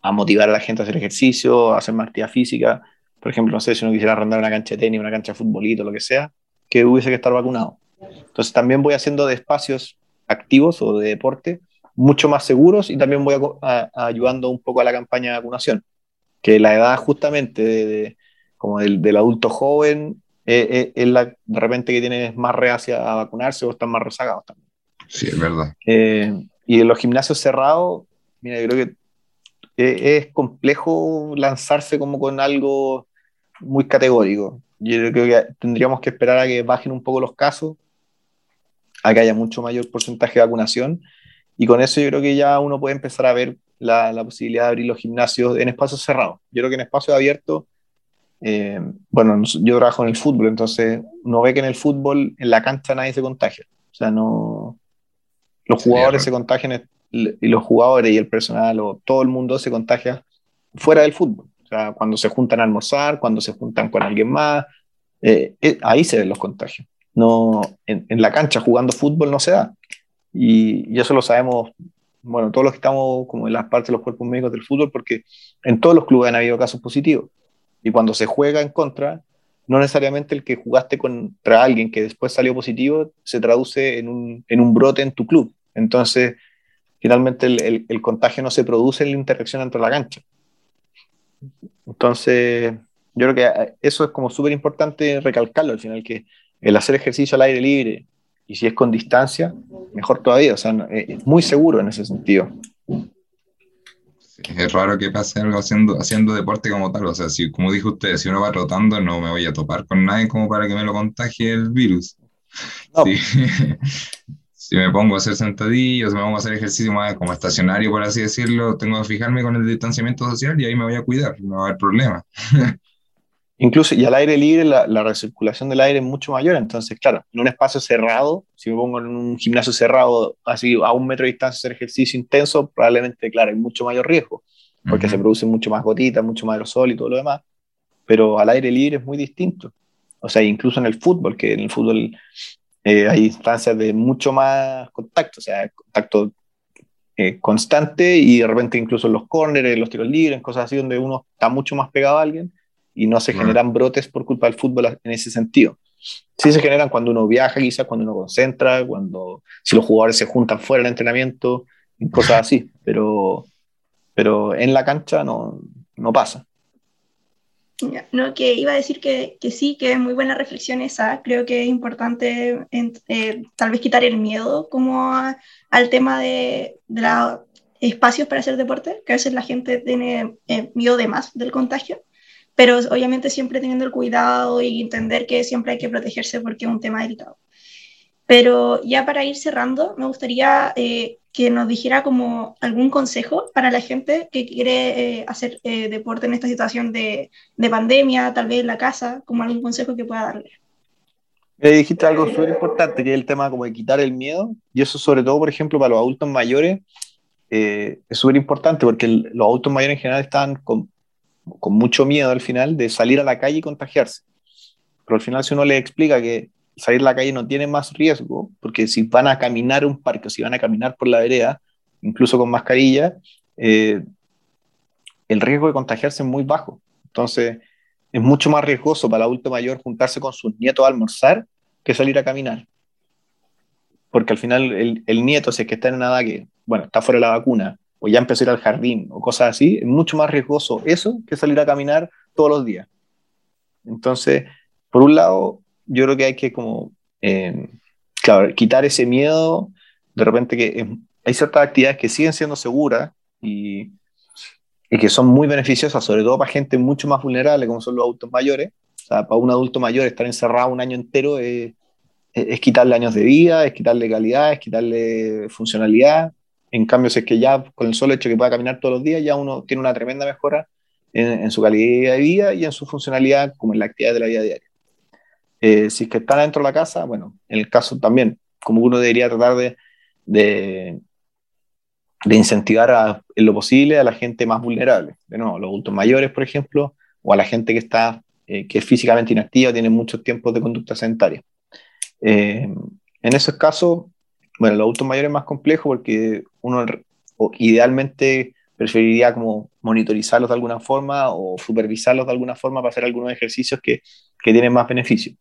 a, motivar a la gente a hacer ejercicio, a hacer más actividad física. Por ejemplo, no sé, si uno quisiera arrendar una cancha de tenis, una cancha de futbolito, lo que sea, que hubiese que estar vacunado. Entonces también voy haciendo de espacios activos o de deporte mucho más seguros y también voy ayudando un poco a la campaña de vacunación, que la edad justamente de, como del, del, adulto joven eh, eh, es la de repente que tiene más reacia a vacunarse o están más rezagados también. Sí, es verdad. Eh, y en los gimnasios cerrados, mira, yo creo que es complejo lanzarse como con algo muy categórico. Yo creo que tendríamos que esperar a que bajen un poco los casos, a que haya mucho mayor porcentaje de vacunación, y con eso yo creo que ya uno puede empezar a ver la, la posibilidad de abrir los gimnasios en espacios cerrados. Yo creo que en espacios abiertos, eh, bueno, yo trabajo en el fútbol, entonces uno ve que en el fútbol, en la cancha nadie se contagia. O sea, no, los jugadores se contagian y los jugadores y el personal o todo el mundo se contagia fuera del fútbol. O sea, cuando se juntan a almorzar, cuando se juntan con alguien más, eh, eh, ahí se ven los contagios. No, en, en, la cancha jugando fútbol no se da. Y, y, eso lo sabemos, bueno, todos los que estamos como en las partes de los cuerpos médicos del fútbol, porque en todos los clubes han habido casos positivos. Y cuando se juega en contra, no necesariamente el que jugaste contra alguien que después salió positivo se traduce en un, en un brote en tu club. Entonces, finalmente el, el, contagio no se produce en la interacción entre la cancha. Entonces, yo creo que eso es como súper importante recalcarlo al final, que el hacer ejercicio al aire libre y si es con distancia, mejor todavía, o sea, es muy seguro en ese sentido. es raro que pase algo haciendo, haciendo deporte como tal, o sea, si, como dijo usted, si uno va trotando no me voy a topar con nadie como para que me lo contagie el virus. No. Sí. si me pongo a hacer sentadillas, me pongo a hacer ejercicio más como estacionario, por así decirlo, tengo que fijarme con el distanciamiento social y ahí me voy a cuidar, no va a haber problema. Incluso, y al aire libre, la, la, recirculación del aire es mucho mayor. Entonces, claro, en un espacio cerrado, si me pongo en un gimnasio cerrado, así a un metro de distancia, hacer ejercicio intenso, probablemente, claro, hay mucho mayor riesgo, porque uh -huh. se producen mucho más gotitas, mucho más aerosol y todo lo demás. Pero al aire libre es muy distinto. O sea, incluso en el fútbol, que en el fútbol eh, hay instancias de mucho más contacto, o sea, contacto eh, constante y de repente incluso en los corners, los tiros libres, en cosas así donde uno está mucho más pegado a alguien y no se generan brotes por culpa del fútbol en ese sentido. Sí se generan cuando uno viaja, quizás cuando uno concentra, cuando si los jugadores se juntan fuera del entrenamiento, cosas así, pero, pero en la cancha no, no pasa. No, que iba a decir que, que, sí, que es muy buena reflexión esa. Creo que es importante en, eh, tal vez quitar el miedo como a, al tema de, de los espacios para hacer deporte, que a veces la gente tiene eh, miedo de más del contagio, pero obviamente siempre teniendo el cuidado y entender que siempre hay que protegerse porque es un tema delicado. Pero ya para ir cerrando, me gustaría eh, que nos dijera como algún consejo para la gente que quiere eh, hacer eh, deporte en esta situación de, de, pandemia, tal vez en la casa, como algún consejo que pueda darle. Me dijiste algo súper importante, que es el tema como de quitar el miedo, y eso sobre todo, por ejemplo, para los adultos mayores, es súper importante porque el, los adultos mayores en general están con, con mucho miedo al final de salir a la calle y contagiarse. Pero al final si uno le explica que salir a la calle no tiene más riesgo, porque si van a caminar un parque o si van a caminar por la vereda, incluso con mascarilla, eh, el riesgo de contagiarse es muy bajo. Entonces, es mucho más riesgoso para el adulto mayor juntarse con sus nietos a almorzar que salir a caminar. Porque al final el, nieto, si es que está en una edad que, bueno, está fuera de la vacuna, o ya empezó a al jardín, o cosas así, es mucho más riesgoso eso que salir a caminar todos los días. Entonces, por un lado, yo creo que hay que como, eh, claro, quitar ese miedo, de repente que hay ciertas actividades que siguen siendo seguras y, y, que son muy beneficiosas, sobre todo para gente mucho más vulnerable, como son los adultos mayores. O sea, para un adulto mayor estar encerrado un año entero es, es quitarle años de vida, es quitarle calidad, es quitarle funcionalidad. En cambio, si es que ya con el solo hecho de que pueda caminar todos los días, ya uno tiene una tremenda mejora en, su calidad de vida y en su funcionalidad como en la actividad de la vida diaria. Eh, si es que están dentro de la casa, bueno, en el caso también, como uno debería tratar de, incentivar en lo posible a la gente más vulnerable. De nuevo, los adultos mayores, por ejemplo, o a la gente que está eh, que es físicamente inactiva, tiene muchos tiempos de conducta sedentaria. Eh, en esos casos, bueno, los adultos mayores es más complejo porque uno idealmente preferiría como monitorizarlos de alguna forma o supervisarlos de alguna forma para hacer algunos ejercicios que, que tienen más beneficio.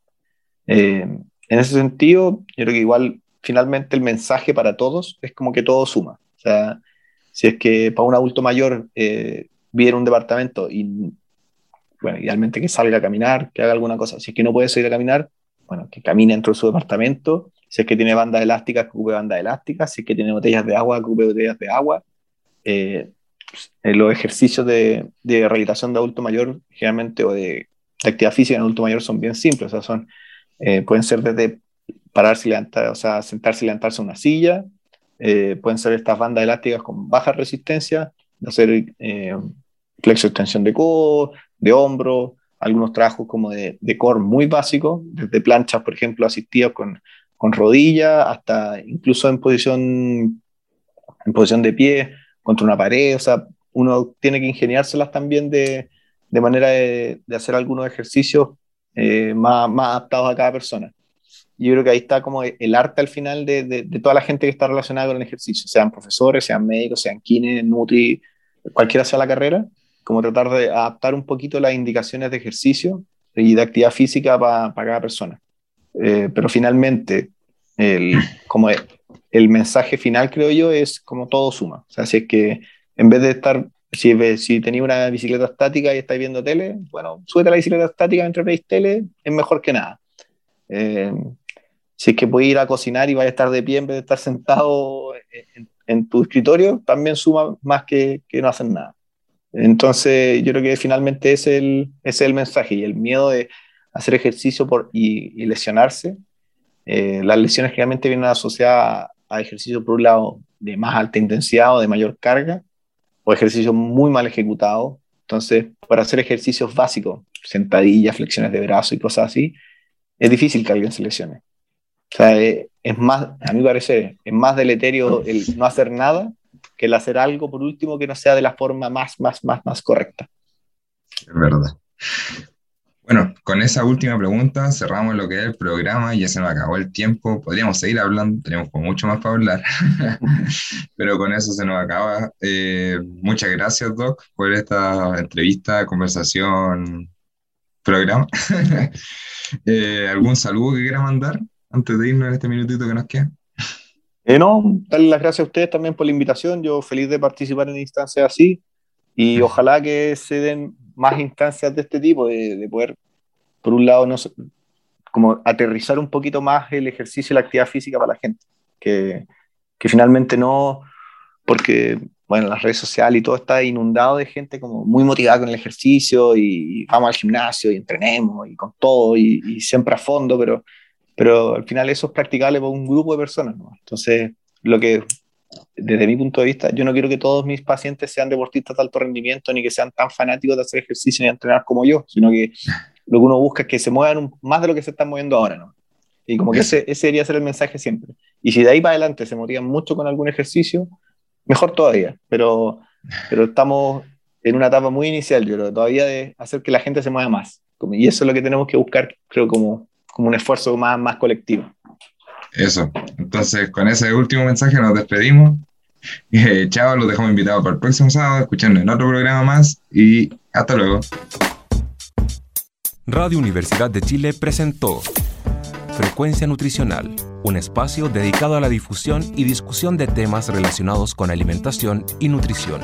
Eh, en ese sentido, yo creo que igual finalmente el mensaje para todos es como que todo suma. O sea, si es que para un adulto mayor eh, viene un departamento y, bueno, idealmente que salga a caminar, que haga alguna cosa. Si es que no puede salir a caminar, bueno, que camine dentro de su departamento. Si es que tiene bandas elásticas, que ocupe bandas elásticas. Si es que tiene botellas de agua, que ocupe botellas de agua. Eh, los ejercicios de, de, rehabilitación de adulto mayor, generalmente, o de, actividad física en adulto mayor son bien simples. O sea, son, eh, pueden ser desde pararse y levantar, o sea, sentarse y levantarse una silla, eh, pueden ser estas bandas elásticas con baja resistencia, hacer eh, flexo extensión de codo, de hombro, algunos trabajos como de, de core muy básicos, desde planchas, por ejemplo, asistidas con, con rodilla, hasta incluso en posición, en posición de pie, contra una pared, o sea, uno tiene que ingeniárselas también de, de manera de, de, hacer algunos ejercicios eh, más, más adaptados a cada persona yo creo que ahí está como el arte al final de, de, toda la gente que está relacionada con el ejercicio, sean profesores, sean médicos, sean kines, nutri, cualquiera sea la carrera, como tratar de adaptar un poquito las indicaciones de ejercicio y de actividad física para cada persona. Eh, pero finalmente, el, como el, mensaje final, creo yo, es como todo suma. O sea, si es que en vez de estar, si, si tenéis una bicicleta estática y estáis viendo tele, bueno, súbete la bicicleta estática mientras veis tele, es mejor que nada. Eh, si es que puedes ir a cocinar y vas a estar de pie en vez de estar sentado en, tu escritorio, también suma más que, que, no hacer nada. Entonces, yo creo que finalmente es el, es el mensaje y el miedo de hacer ejercicio por, y, lesionarse. Eh, las lesiones generalmente vienen asociadas a, ejercicio, por un lado, de más alta intensidad o de mayor carga, o ejercicio muy mal ejecutado. Entonces, para hacer ejercicios básicos, sentadillas, flexiones de brazo y cosas así, es difícil que alguien se lesione. O sea, eh, es más, a mi parecer, es más deleterio el no hacer nada que el hacer algo, por último, que no sea de la forma más, más, más, más correcta. Es verdad. Bueno, con esa última pregunta cerramos lo que es el programa y ya se nos acabó el tiempo. Podríamos seguir hablando, tenemos mucho más para hablar, pero con eso se nos acaba. Eh, muchas gracias, Doc, por esta entrevista, conversación, programa. Eh, ¿Algún saludo que quiera mandar? antes de irnos en este minutito que nos queda? Eh, no, darle las gracias a ustedes también por la invitación. Yo feliz de participar en instancias así y ojalá que se den más instancias de este tipo, de, poder, por un lado, no, como aterrizar un poquito más el ejercicio y la actividad física para la gente, que, que finalmente no, porque bueno, las redes sociales y todo está inundado de gente como muy motivada con el ejercicio y, vamos al gimnasio y entrenemos y con todo y, y siempre a fondo, pero pero al final eso es practicable por un grupo de personas. ¿no? Entonces, lo que, desde mi punto de vista, yo no quiero que todos mis pacientes sean deportistas de alto rendimiento ni que sean tan fanáticos de hacer ejercicio ni entrenar como yo, sino que lo que uno busca es que se muevan más de lo que se están moviendo ahora. ¿no? Y como que ese, ese debería ser el mensaje siempre. Y si de ahí para adelante se motivan mucho con algún ejercicio, mejor todavía. Pero, pero estamos en una etapa muy inicial, yo creo, todavía de hacer que la gente se mueva más. Y eso es lo que tenemos que buscar, creo, como, como un esfuerzo más, más colectivo. Eso. Entonces, con ese último mensaje nos despedimos. Eh, chao, los dejamos invitados para el próximo sábado, escuchando en otro programa más y hasta luego. Radio Universidad de Chile presentó Frecuencia Nutricional, un espacio dedicado a la difusión y discusión de temas relacionados con alimentación y nutrición.